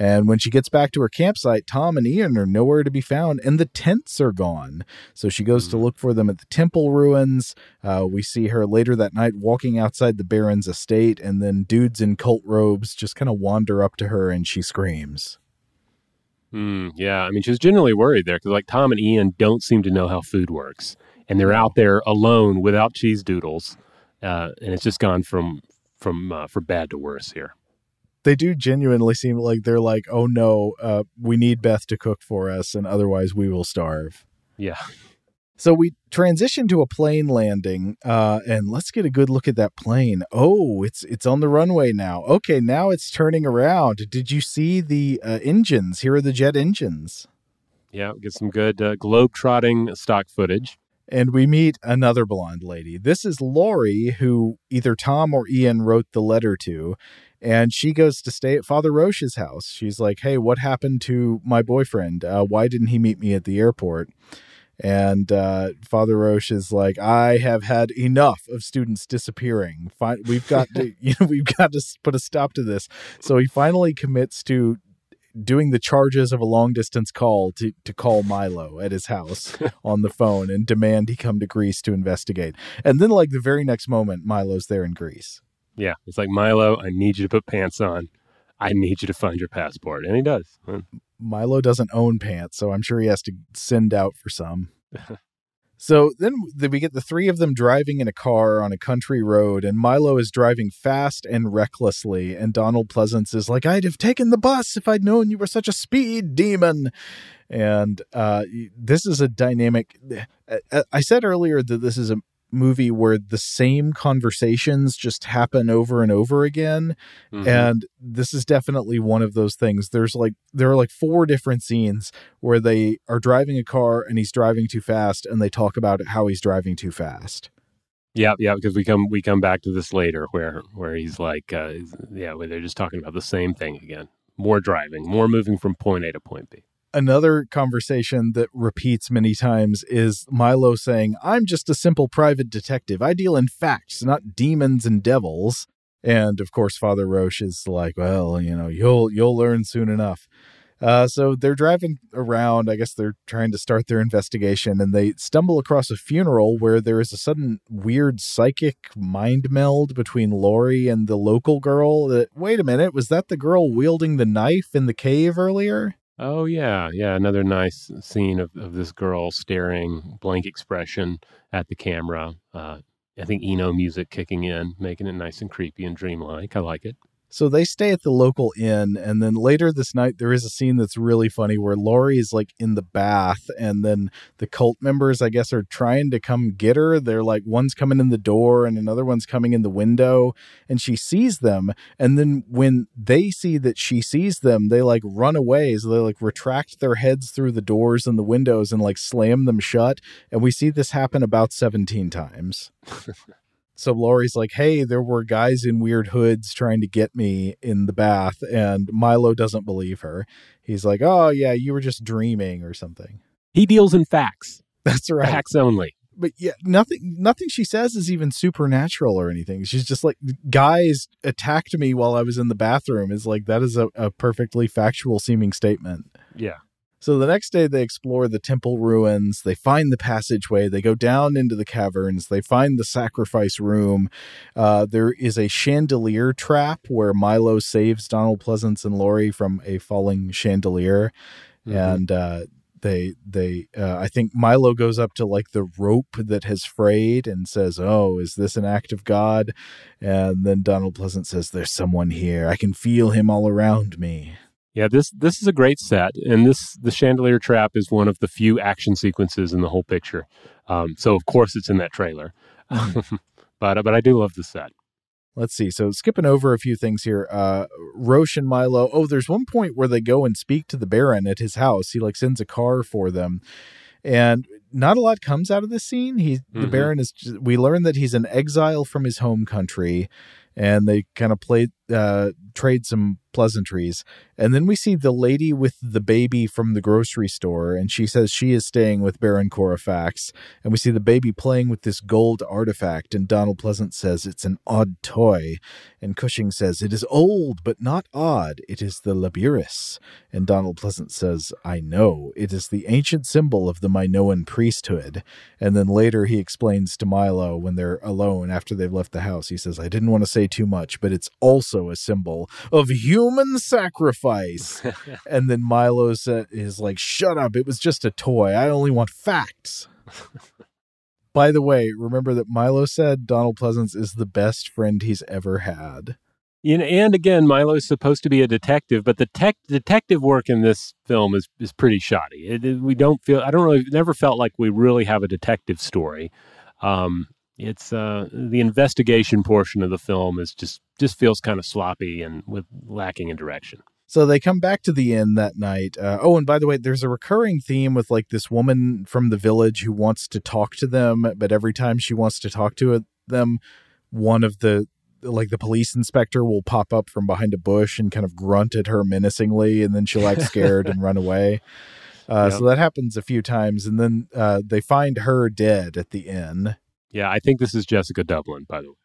And when she gets back to her campsite, Tom and Ian are nowhere to be found, and the tents are gone. So she goes to look for them at the temple ruins. Uh, we see her later that night walking outside the Baron's estate, and then dudes in cult robes just kind of wander up to her and she screams. Hmm, yeah, I mean, she's generally worried there because, like, Tom and Ian don't seem to know how food works, and they're out there alone without cheese doodles, uh, and it's just gone from from uh, for bad to worse here. They do genuinely seem like they're like, oh no, uh, we need Beth to cook for us, and otherwise we will starve. Yeah. So we transition to a plane landing, uh, and let's get a good look at that plane. Oh, it's it's on the runway now. Okay, now it's turning around. Did you see the uh, engines? Here are the jet engines. Yeah, get some good uh, globe trotting stock footage. And we meet another blonde lady. This is Lori, who either Tom or Ian wrote the letter to. And she goes to stay at Father Roche's house. She's like, Hey, what happened to my boyfriend? Uh, why didn't he meet me at the airport? And uh, Father Roche is like, I have had enough of students disappearing. Fi- we've got to, <laughs> you know, we've got to put a stop to this. So he finally commits to doing the charges of a long distance call to, to call Milo at his house <laughs> on the phone and demand he come to Greece to investigate. And then, like the very next moment, Milo's there in Greece. Yeah, it's like Milo. I need you to put pants on. I need you to find your passport, and he does. Milo doesn't own pants, so I'm sure he has to send out for some. <laughs> So then we get the three of them driving in a car on a country road, and Milo is driving fast and recklessly. And Donald Pleasence is like, I'd have taken the bus if I'd known you were such a speed demon. And uh, this is a dynamic. I- I said earlier that this is a movie where the same conversations just happen over and over again Mhm. and this is definitely one of those things there's like there are like four different scenes where they are driving a car and he's driving too fast and they talk about how he's driving too fast Yeah, yeah, because we come we come back to this later, where where he's like, uh, yeah, where they're just talking about the same thing again. More driving, more moving from point A to point B. another conversation that repeats many times is Milo saying, I'm just a simple private detective. I deal in facts, not demons and devils. And of course, Father Roche is like, well, you know, you'll you'll learn soon enough. Uh, so they're driving around. I guess they're trying to start their investigation, and they stumble across a funeral where there is a sudden weird psychic mind meld between Lori and the local girl. That wait a minute, was that the girl wielding the knife in the cave earlier? Oh yeah, yeah. Another nice scene of, of this girl staring, blank expression at the camera. Uh, I think Eno music kicking in, making it nice and creepy and dreamlike. I like it. So they stay at the local inn, and then later this night there is a scene that's really funny where Laurie is like in the bath, and then the cult members, I guess, are trying to come get her. They're like one's coming in the door and another one's coming in the window, and she sees them. And then when they see that she sees them, they like run away. So they like retract their heads through the doors and the windows and like slam them shut. And we see this happen about 17 times. <laughs> So Laurie's like, hey, there were guys in weird hoods trying to get me in the bath. And Milo doesn't believe her. He's like, oh, yeah, you were just dreaming or something. He deals in facts. That's right. Facts only. But yeah, nothing nothing she says is even supernatural or anything. She's just like guys attacked me while I was in the bathroom is like that is a, a perfectly factual seeming statement. Yeah. So the next day, they explore the temple ruins. They find the passageway. They go down into the caverns. They find the sacrifice room. Uh, there is a chandelier trap where Milo saves Donald Pleasence and Laurie from a falling chandelier, Mhm. and uh, they they uh, I think Milo goes up to like the rope that has frayed and says, "Oh, is this an act of God?" And then Donald Pleasence says, "There's someone here. I can feel him all around me." Yeah, this this is a great set, and this the chandelier trap is one of the few action sequences in the whole picture. Um, so of course it's in that trailer, <laughs> but but I do love the set. let's see. So skipping over a few things here. Uh Roche and Milo. Oh, there's one point where they go and speak to the Baron at his house. He like sends a car for them. And not a lot comes out of this scene. He the Mhm. Baron is just, we learn that he's an exile from his home country and they kind of play uh trade some pleasantries. And then we see the lady with the baby from the grocery store and she says she is staying with Baron Corofax. And we see the baby playing with this gold artifact and Donald Pleasence says it's an odd toy. And Cushing says it is old but not odd. It is the Labrys and Donald Pleasence says I know. It is the ancient symbol of the Minoan priesthood. And then later he explains to Milo when they're alone after they've left the house he says I didn't want to say too much but it's also a symbol of human sacrifice <laughs> and then Milo is like, "Shut up! It was just a toy. I only want facts." <laughs> By the way, remember that Milo said Donald Pleasence is the best friend he's ever had. You know, and again, Milo's supposed to be a detective, but the tech detective work in this film is is pretty shoddy. It, it- we don't feel. I don't really never felt like we really have a detective story. Um, it's uh, the investigation portion of the film is just just feels kind of sloppy and with lacking in direction. So they come back to the inn that night. Uh, oh, and by the way, there's a recurring theme with like this woman from the village who wants to talk to them, but every time she wants to talk to them, one of the like the police inspector will pop up from behind a bush and kind of grunt at her menacingly, and then she'll act scared and run away. <laughs> Uh, Yep. So that happens a few times, and then uh, they find her dead at the inn. Yeah, I think this is Jessica Dublin, by the way.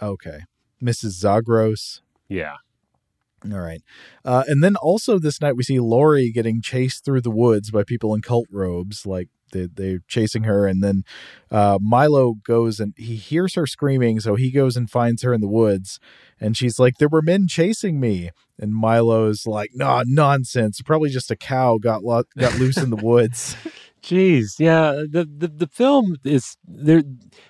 Okay, Mrs. Zagros. Yeah. All right. Uh, and then also this night we see Lori getting chased through the woods by people in cult robes, like they, they're chasing her. And then uh, Milo goes and he hears her screaming, so he goes and finds her in the woods. And she's like, "There were men chasing me." And Milo's like, "Nah, nonsense. Probably just a cow got lo- got loose in the woods." <laughs> Jeez, yeah. The, the the film is there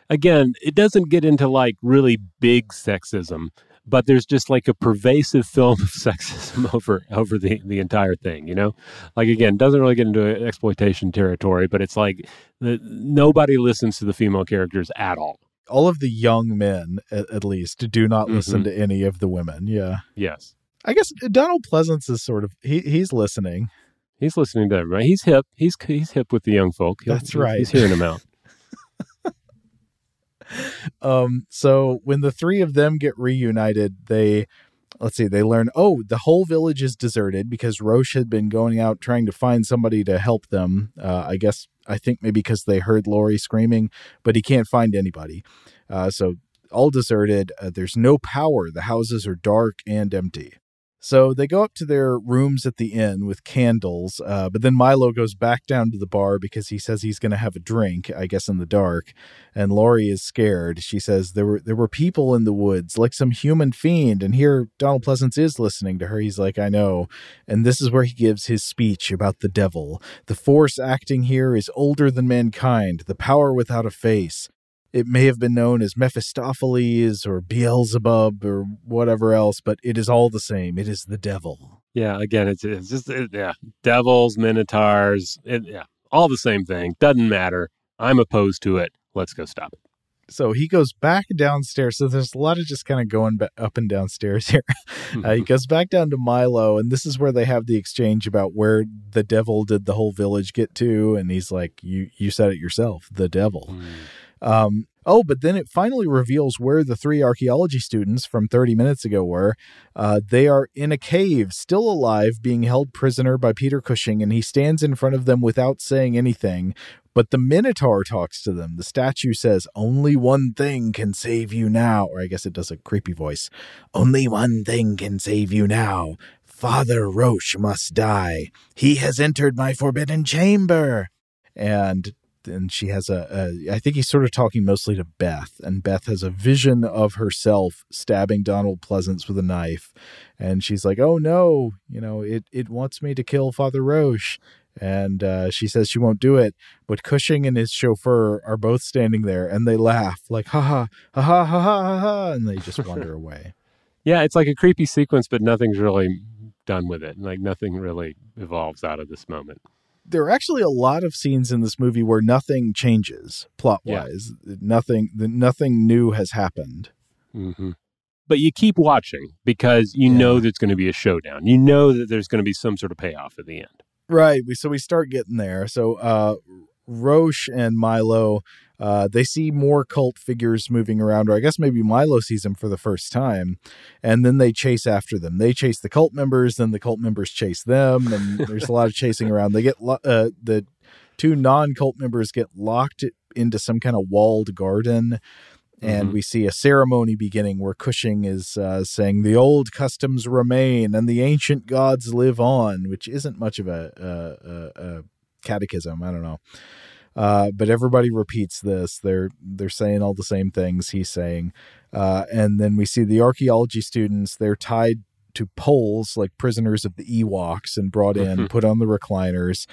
again. It doesn't get into like really big sexism, but there's just like a pervasive film of sexism <laughs> over over the the entire thing. You know, like again, doesn't really get into exploitation territory, but it's like the, nobody listens to the female characters at all. All of the young men, at, at least, do not listen Mhm. to any of the women. Yeah. Yes, I guess Donald Pleasence is sort of he he's listening. he's listening to everybody. He's hip. He's he's hip with the young folk. He'll- That's right. He's hearing them out. <laughs> Um, so when the three of them get reunited, they let's see, they learn, oh, the whole village is deserted because Roche had been going out trying to find somebody to help them. Uh, I guess I think maybe because they heard Lori screaming, but he can't find anybody. Uh, so all deserted. Uh, there's no power. The houses are dark and empty. So they go up to their rooms at the inn with candles, uh, but then Milo goes back down to the bar because he says he's going to have a drink, I guess in the dark. And Laurie is scared. She says there were there were people in the woods, like some human fiend. And here Donald Pleasence is listening to her. He's like, I know. And this is where he gives his speech about the devil. The force acting here is older than mankind, the power without a face. It may have been known as Mephistopheles or Beelzebub or whatever else, but it is all the same. It is the devil. Yeah, again, it's it's just it, yeah, devils, minotaurs, it, yeah, all the same thing. Doesn't matter. I'm opposed to it. Let's go stop it. So he goes back downstairs. So there's a lot of just kind of going up and downstairs here. <laughs> Uh, he goes back down to Milo, and this is where they have the exchange about where the devil did the whole village get to. And he's like, "You you said it yourself, the devil." Um, oh, but then it finally reveals where the three archaeology students from 30 minutes ago were. Uh, they are in a cave, still alive, being held prisoner by Peter Cushing, and he stands in front of them without saying anything. But the Minotaur talks to them. The statue says, Only one thing can save you now. Or I guess it does a creepy voice. Only one thing can save you now. Father Roche must die. He has entered my forbidden chamber. And and she has a, a I think he's sort of talking mostly to Beth, and Beth has a vision of herself stabbing Donald Pleasence with a knife, and she's like, "Oh no, you know it it wants me to kill Father Roche." And uh, she says she won't do it, but Cushing and his chauffeur are both standing there, and they laugh like ha ha ha ha ha ha ha, ha and they just wander <laughs> away. Yeah, it's like a creepy sequence, but nothing's really done with it. Like nothing really evolves out of this moment. There are actually a lot of scenes in this movie where nothing changes plot wise. Nothing, nothing new has happened. Mm-hmm. but you keep watching because you know there's going to be a showdown. You know that there's going to be some sort of payoff at the end. Right. We so we start getting there. So uh Roche and Milo uh, they see more cult figures moving around, or I guess maybe Milo sees them for the first time, and then they chase after them. They chase the cult members, then the cult members chase them, and <laughs> there's a lot of chasing around. They get lo- uh, the two non cult members get locked into some kind of walled garden. And Mhm. we see a ceremony beginning where Cushing is uh, saying, The old customs remain and the ancient gods live on, which isn't much of a, a, a, a catechism. I don't know. Uh, but everybody repeats this. They're they're saying all the same things he's saying, uh, and then we see the archaeology students. They're tied to poles like prisoners of the Ewoks and brought in, Mhm. put on the recliners.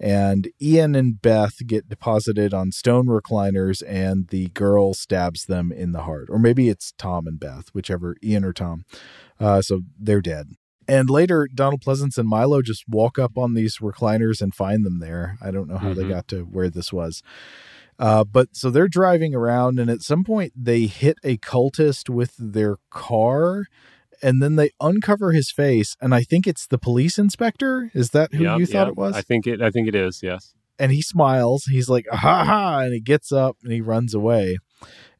And Ian and Beth get deposited on stone recliners, and the girl stabs them in the heart. Or maybe it's Tom and Beth, whichever, Ian or Tom. Uh, so they're dead. And later, Donald Pleasence and Milo just walk up on these recliners and find them there. I don't know how they Mhm. got to where this was. Uh, but so they're driving around, and at some point, they hit a cultist with their car, and then they uncover his face. And I think it's the police inspector. Is that who Yep, you thought yep. it was? I think it. I think it is. Yes. and he smiles. He's like, ha ha, and he gets up and he runs away.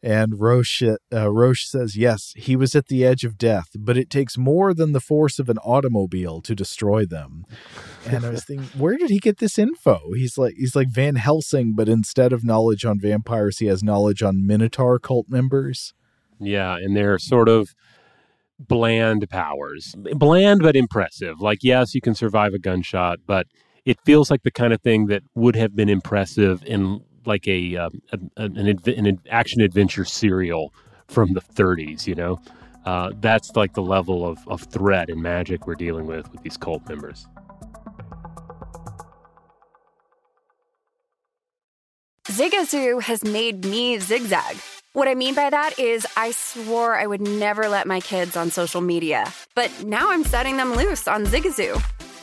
And Roche, uh, Roche says, yes, he was at the edge of death, but it takes more than the force of an automobile to destroy them. And I was thinking, <laughs> where did he get this info? He's like, he's like Van Helsing, but instead of knowledge on vampires, he has knowledge on Minotaur cult members. Yeah, and they're sort of bland powers. Bland but impressive. Like yes, you can survive a gunshot, but it feels like the kind of thing that would have been impressive in like a, a an, adv- an action adventure serial from the 30s. You know, uh, that's like the level of, of threat and magic we're dealing with with these cult members. Zigazoo has made me zigzag. What I mean by that is, I swore I would never let my kids on social media, but now I'm setting them loose on Zigazoo.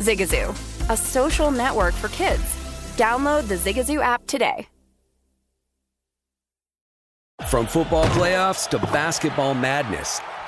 Zigazoo, a social network for kids. Download the Zigazoo app today. From football playoffs to basketball madness,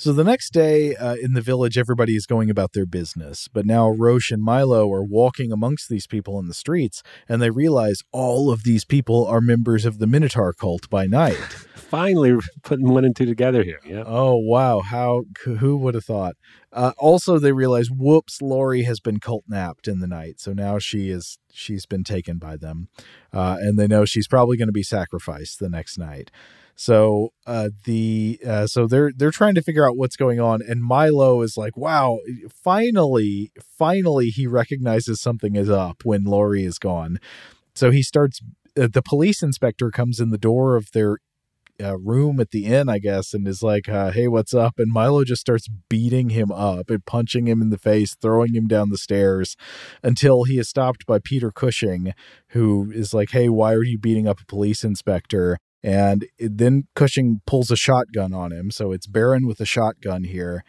So the next day uh, in the village, everybody is going about their business. But now Roche and Milo are walking amongst these people in the streets, and they realize all of these people are members of the Minotaur cult by night. <laughs> Finally, putting one and two together here. Yeah. Oh wow! How who would have thought? Uh, also, they realize, whoops, Laurie has been cult napped in the night, so now she is she's been taken by them, uh, and they know she's probably going to be sacrificed the next night. So uh, the uh, so they're they're trying to figure out what's going on, and Milo is like, "Wow, finally, finally, he recognizes something is up when Laurie is gone." So he starts. Uh, the police inspector comes in the door of their uh, room at the inn, I guess, and is like, uh, "Hey, what's up?" And Milo just starts beating him up and punching him in the face, throwing him down the stairs, until he is stopped by Peter Cushing, who is like, "Hey, why are you beating up a police inspector?" And it- then Cushing pulls a shotgun on him, so it's Baron with a shotgun here.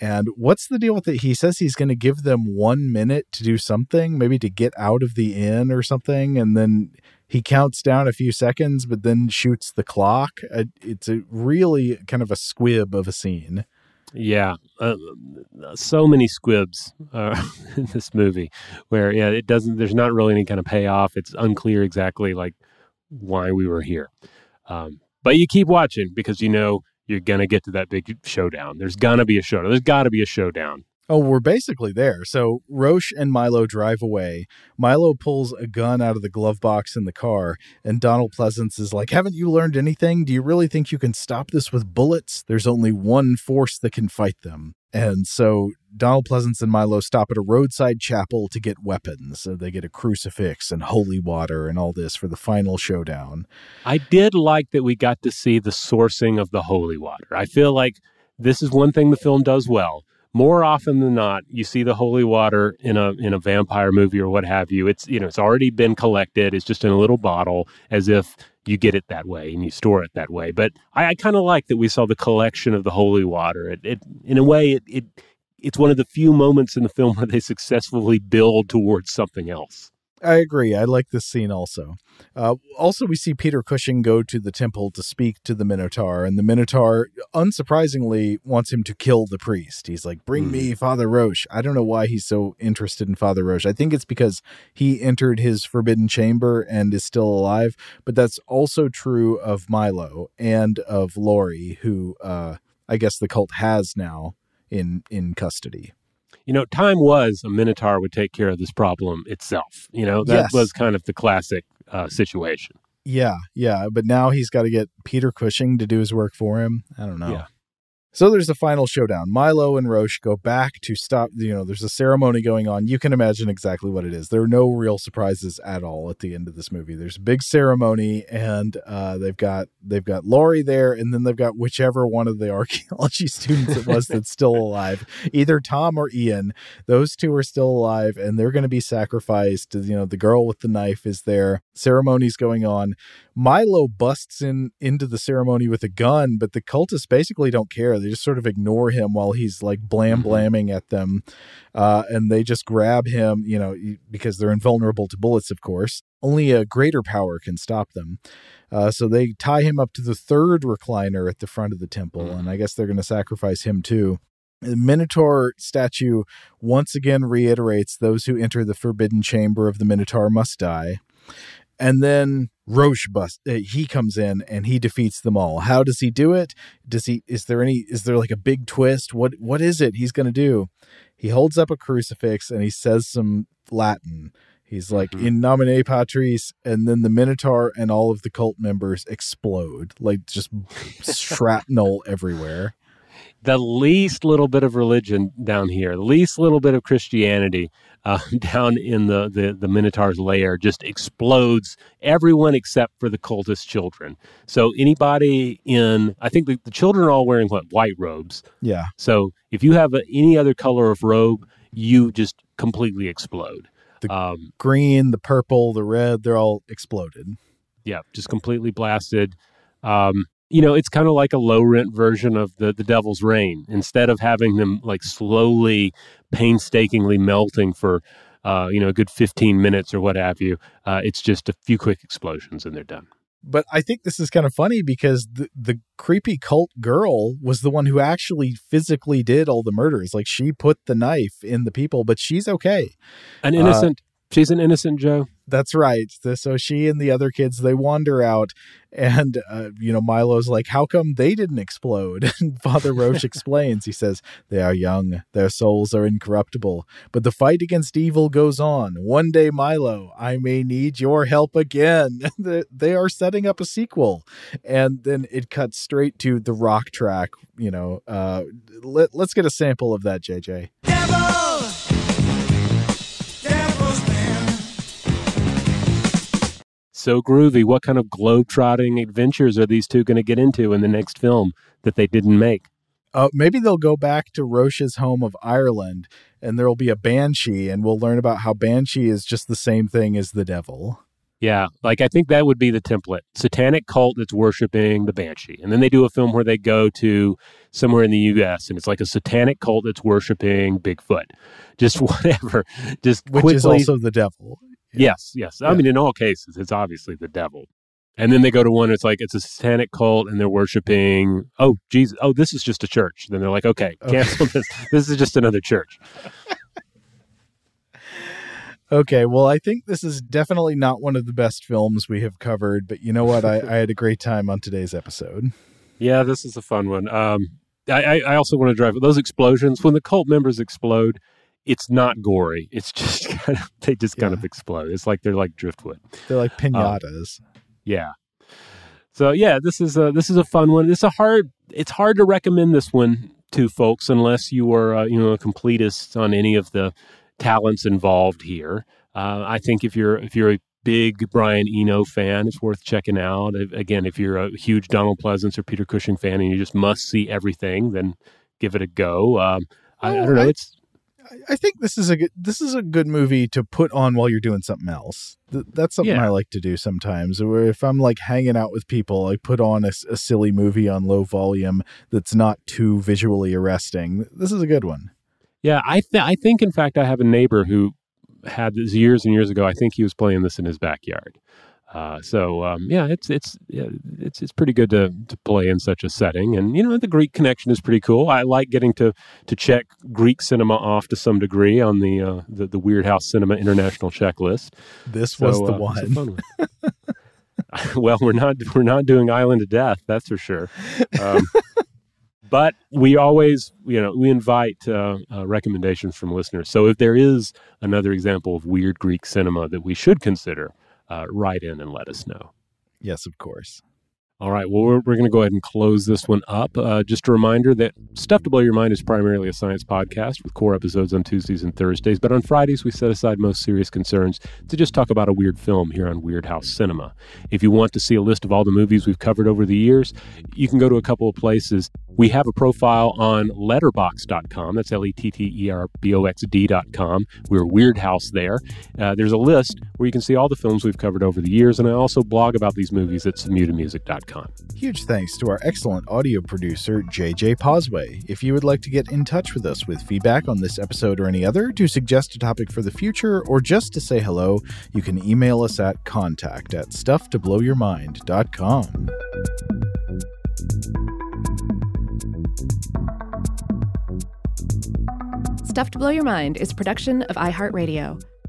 And what's the deal with it? He says he's going to give them one minute to do something, maybe to get out of the inn or something. And then he counts down a few seconds, but then shoots the clock. Uh, It's a really kind of a squib of a scene. Yeah, uh, so many squibs uh, <laughs> in this movie, where yeah, it doesn't. There's not really any kind of payoff. It's unclear exactly like why we were here, um, but you keep watching because you know you're gonna get to that big showdown. There's gonna be a showdown. There's got to be a showdown. Oh, we're basically there. So Roche and Milo drive away. Milo pulls a gun out of the glove box in the car, and Donald Pleasence is like, Haven't you learned anything? Do you really think you can stop this with bullets? There's only one force that can fight them. And so Donald Pleasence and Milo stop at a roadside chapel to get weapons. So they get a crucifix and holy water and all this for the final showdown. I did like that we got to see the sourcing of the holy water. I feel like this is one thing the film does well. More often than not, you see the holy water in a in a vampire movie or what have you. It's you know it's already been collected. It's just in a little bottle, as if you get it that way and you store it that way. But I, I kind of like that we saw the collection of the holy water. It, it in a way it, it it's one of the few moments in the film <laughs> where they successfully build towards something else. I agree. I like this scene also. Uh, also, we see Peter Cushing go to the temple to speak to the Minotaur, and the Minotaur, unsurprisingly, wants him to kill the priest. He's like, Bring me Father Roche. I don't know why he's so interested in Father Roche. I think it's because he entered his forbidden chamber and is still alive, but that's also true of Milo and of Laurie, who uh, I guess the cult has now in in custody. You know, time was a Minotaur would take care of this problem itself. You know, that Yes. was kind of the classic uh, situation. Yeah, yeah, but now he's got to get Peter Cushing to do his work for him. I don't know. Yeah. So there's the final showdown. Milo and Roche go back to stop. You know, there's a ceremony going on. You can imagine exactly what it is. There are no real surprises at all at the end of this movie. There's a big ceremony, and uh, they've got they've got Laurie there, and then they've got whichever one of the <laughs> archaeology students it was that's still alive, either Tom or Ian. Those two are still alive, and they're going to be sacrificed. You know, the girl with the knife is there. Ceremony's going on. Milo busts in into the ceremony with a gun, but the cultists basically don't care. They just sort of ignore him while he's like blam blamming at them, uh, and they just grab him. You know, because they're invulnerable to bullets, of course. Only a greater power can stop them. Uh, so they tie him up to the third recliner at the front of the temple, and I guess they're going to sacrifice him too. The Minotaur statue once again reiterates those who enter the forbidden chamber of the Minotaur must die. And then Roche bust uh, he comes in and he defeats them all. How does he do it? Does he is there any is there like a big twist? What what is it he's going to do? He holds up a crucifix and he says some Latin. He's like in nomine patris and then the minotaur and all of the cult members explode like just <laughs> shrapnel everywhere. The least little bit of religion down here, the least little bit of Christianity uh, <laughs> down in the, the, the Minotaur's lair just explodes everyone except for the cultist children. So anybody in, I think the, the children are all wearing what? White robes. Yeah. So if you have a, any other color of robe, you just completely explode. The um, green, the purple, the red, they're all exploded. yeah, just completely blasted. Um, you know, it's kind of like a low rent version of the the Devil's Rain. Instead of having them like slowly, painstakingly melting for, uh, you know, a good fifteen minutes or what have you, uh, it's just a few quick explosions and they're done. But I think this is kind of funny because the, the creepy cult girl was the one who actually physically did all the murders. Like she put the knife in the people, but she's okay. An Uh, innocent. she's an innocent Joe. That's right. So she and the other kids they wander out, and uh, you know Milo's like, "How come they didn't explode?" <laughs> And Father Roche <laughs> explains. He says, "They are young; their souls are incorruptible. But the fight against evil goes on. One day, Milo, I may need your help again." <laughs> They- are setting up a sequel, and then it cuts straight to the rock track. You know, uh, let, let's get a sample of that, JJ. So groovy. What kind of globe-trotting adventures are these two going to get into in the next film that they didn't make? Uh, maybe they'll go back to Roche's home of Ireland and there'll be a banshee, and we'll learn about how banshee is just the same thing as the devil. Yeah, like I think that would be the template. Satanic cult that's worshiping the banshee. And then they do a film where they go to somewhere in the US and it's like a satanic cult that's worshiping Bigfoot. Just <laughs> whatever. Just Which quickly, is also the devil. Yes, yes. I mean in all cases it's obviously the devil. And then they go to one it's like it's a satanic cult and they're worshiping oh Jesus oh this is just a church. Then they're like <laughs> okay, cancel this. This is just another church. Okay, well, I think this is definitely not one of the best films we have covered, but you know what? I, I had a great time on today's episode. Yeah, this is a fun one. Um, I, I also want to drive those explosions when the cult members explode. It's not gory. It's just <laughs> kind of they just kind of explode. It's like they're like driftwood. They're like Um, pinatas. yeah. So yeah, this is a this is a fun one. It's a hard. It's hard to recommend this one to folks unless you are uh, you know a completist on any of the talents involved here. Uh, I think if you're if you're a big Brian Eno fan, it's worth checking out. Again, if you're a huge Donald Pleasence or Peter Cushing fan and you just must see everything, then give it a go. Um, I, I Oh, don't know. I- it's I- think this is a good this is a good movie to put on while you're doing something else. Th- That's something Yeah. I like to do sometimes. Where if I'm like hanging out with people, I put on a silly movie on low volume that's not too visually arresting. This is a good one. Yeah, I th- I think in fact I have a neighbor who had this years and years ago. I think he was playing this in his backyard. Uh, so um, yeah, it's it's yeah, it's it's pretty good to to play in such a setting, and you know the Greek connection is pretty cool. I like getting to to check Greek cinema off to some degree on the uh, the, the Weirdhouse Cinema International checklist. This was the uh, one. one. <laughs> well, we're not we're not doing Island of Death, that's for sure. Um, <laughs> but we always, you know, we invite uh, uh, recommendations from listeners. So if there is another example of weird Greek cinema that we should consider, uh, write in and let us know. Yes, of course. All right. Well, we're, we're going to go ahead and close this one up. Uh, just a reminder that Stuff to Blow Your Mind is primarily a science podcast with core episodes on Tuesdays and Thursdays. But on Fridays, we set aside most serious concerns to just talk about a weird film here on Weirdhouse Cinema. If you want to see a list of all the movies we've covered over the years, you can go to a couple of places. We have a profile on letterboxd.com. That's L E T T E R B O X D.com. We're Weirdhouse there. Uh, there's a list where you can see all the films we've covered over the years. And I also blog about these movies at SamutaMusic.com. Huge thanks to our excellent audio producer, JJ Posway. If you would like to get in touch with us with feedback on this episode or any other, to suggest a topic for the future, or just to say hello, you can email us at contact at stufftoblowyourmind.com. Stuff to Blow Your Mind is a production of iHeartRadio.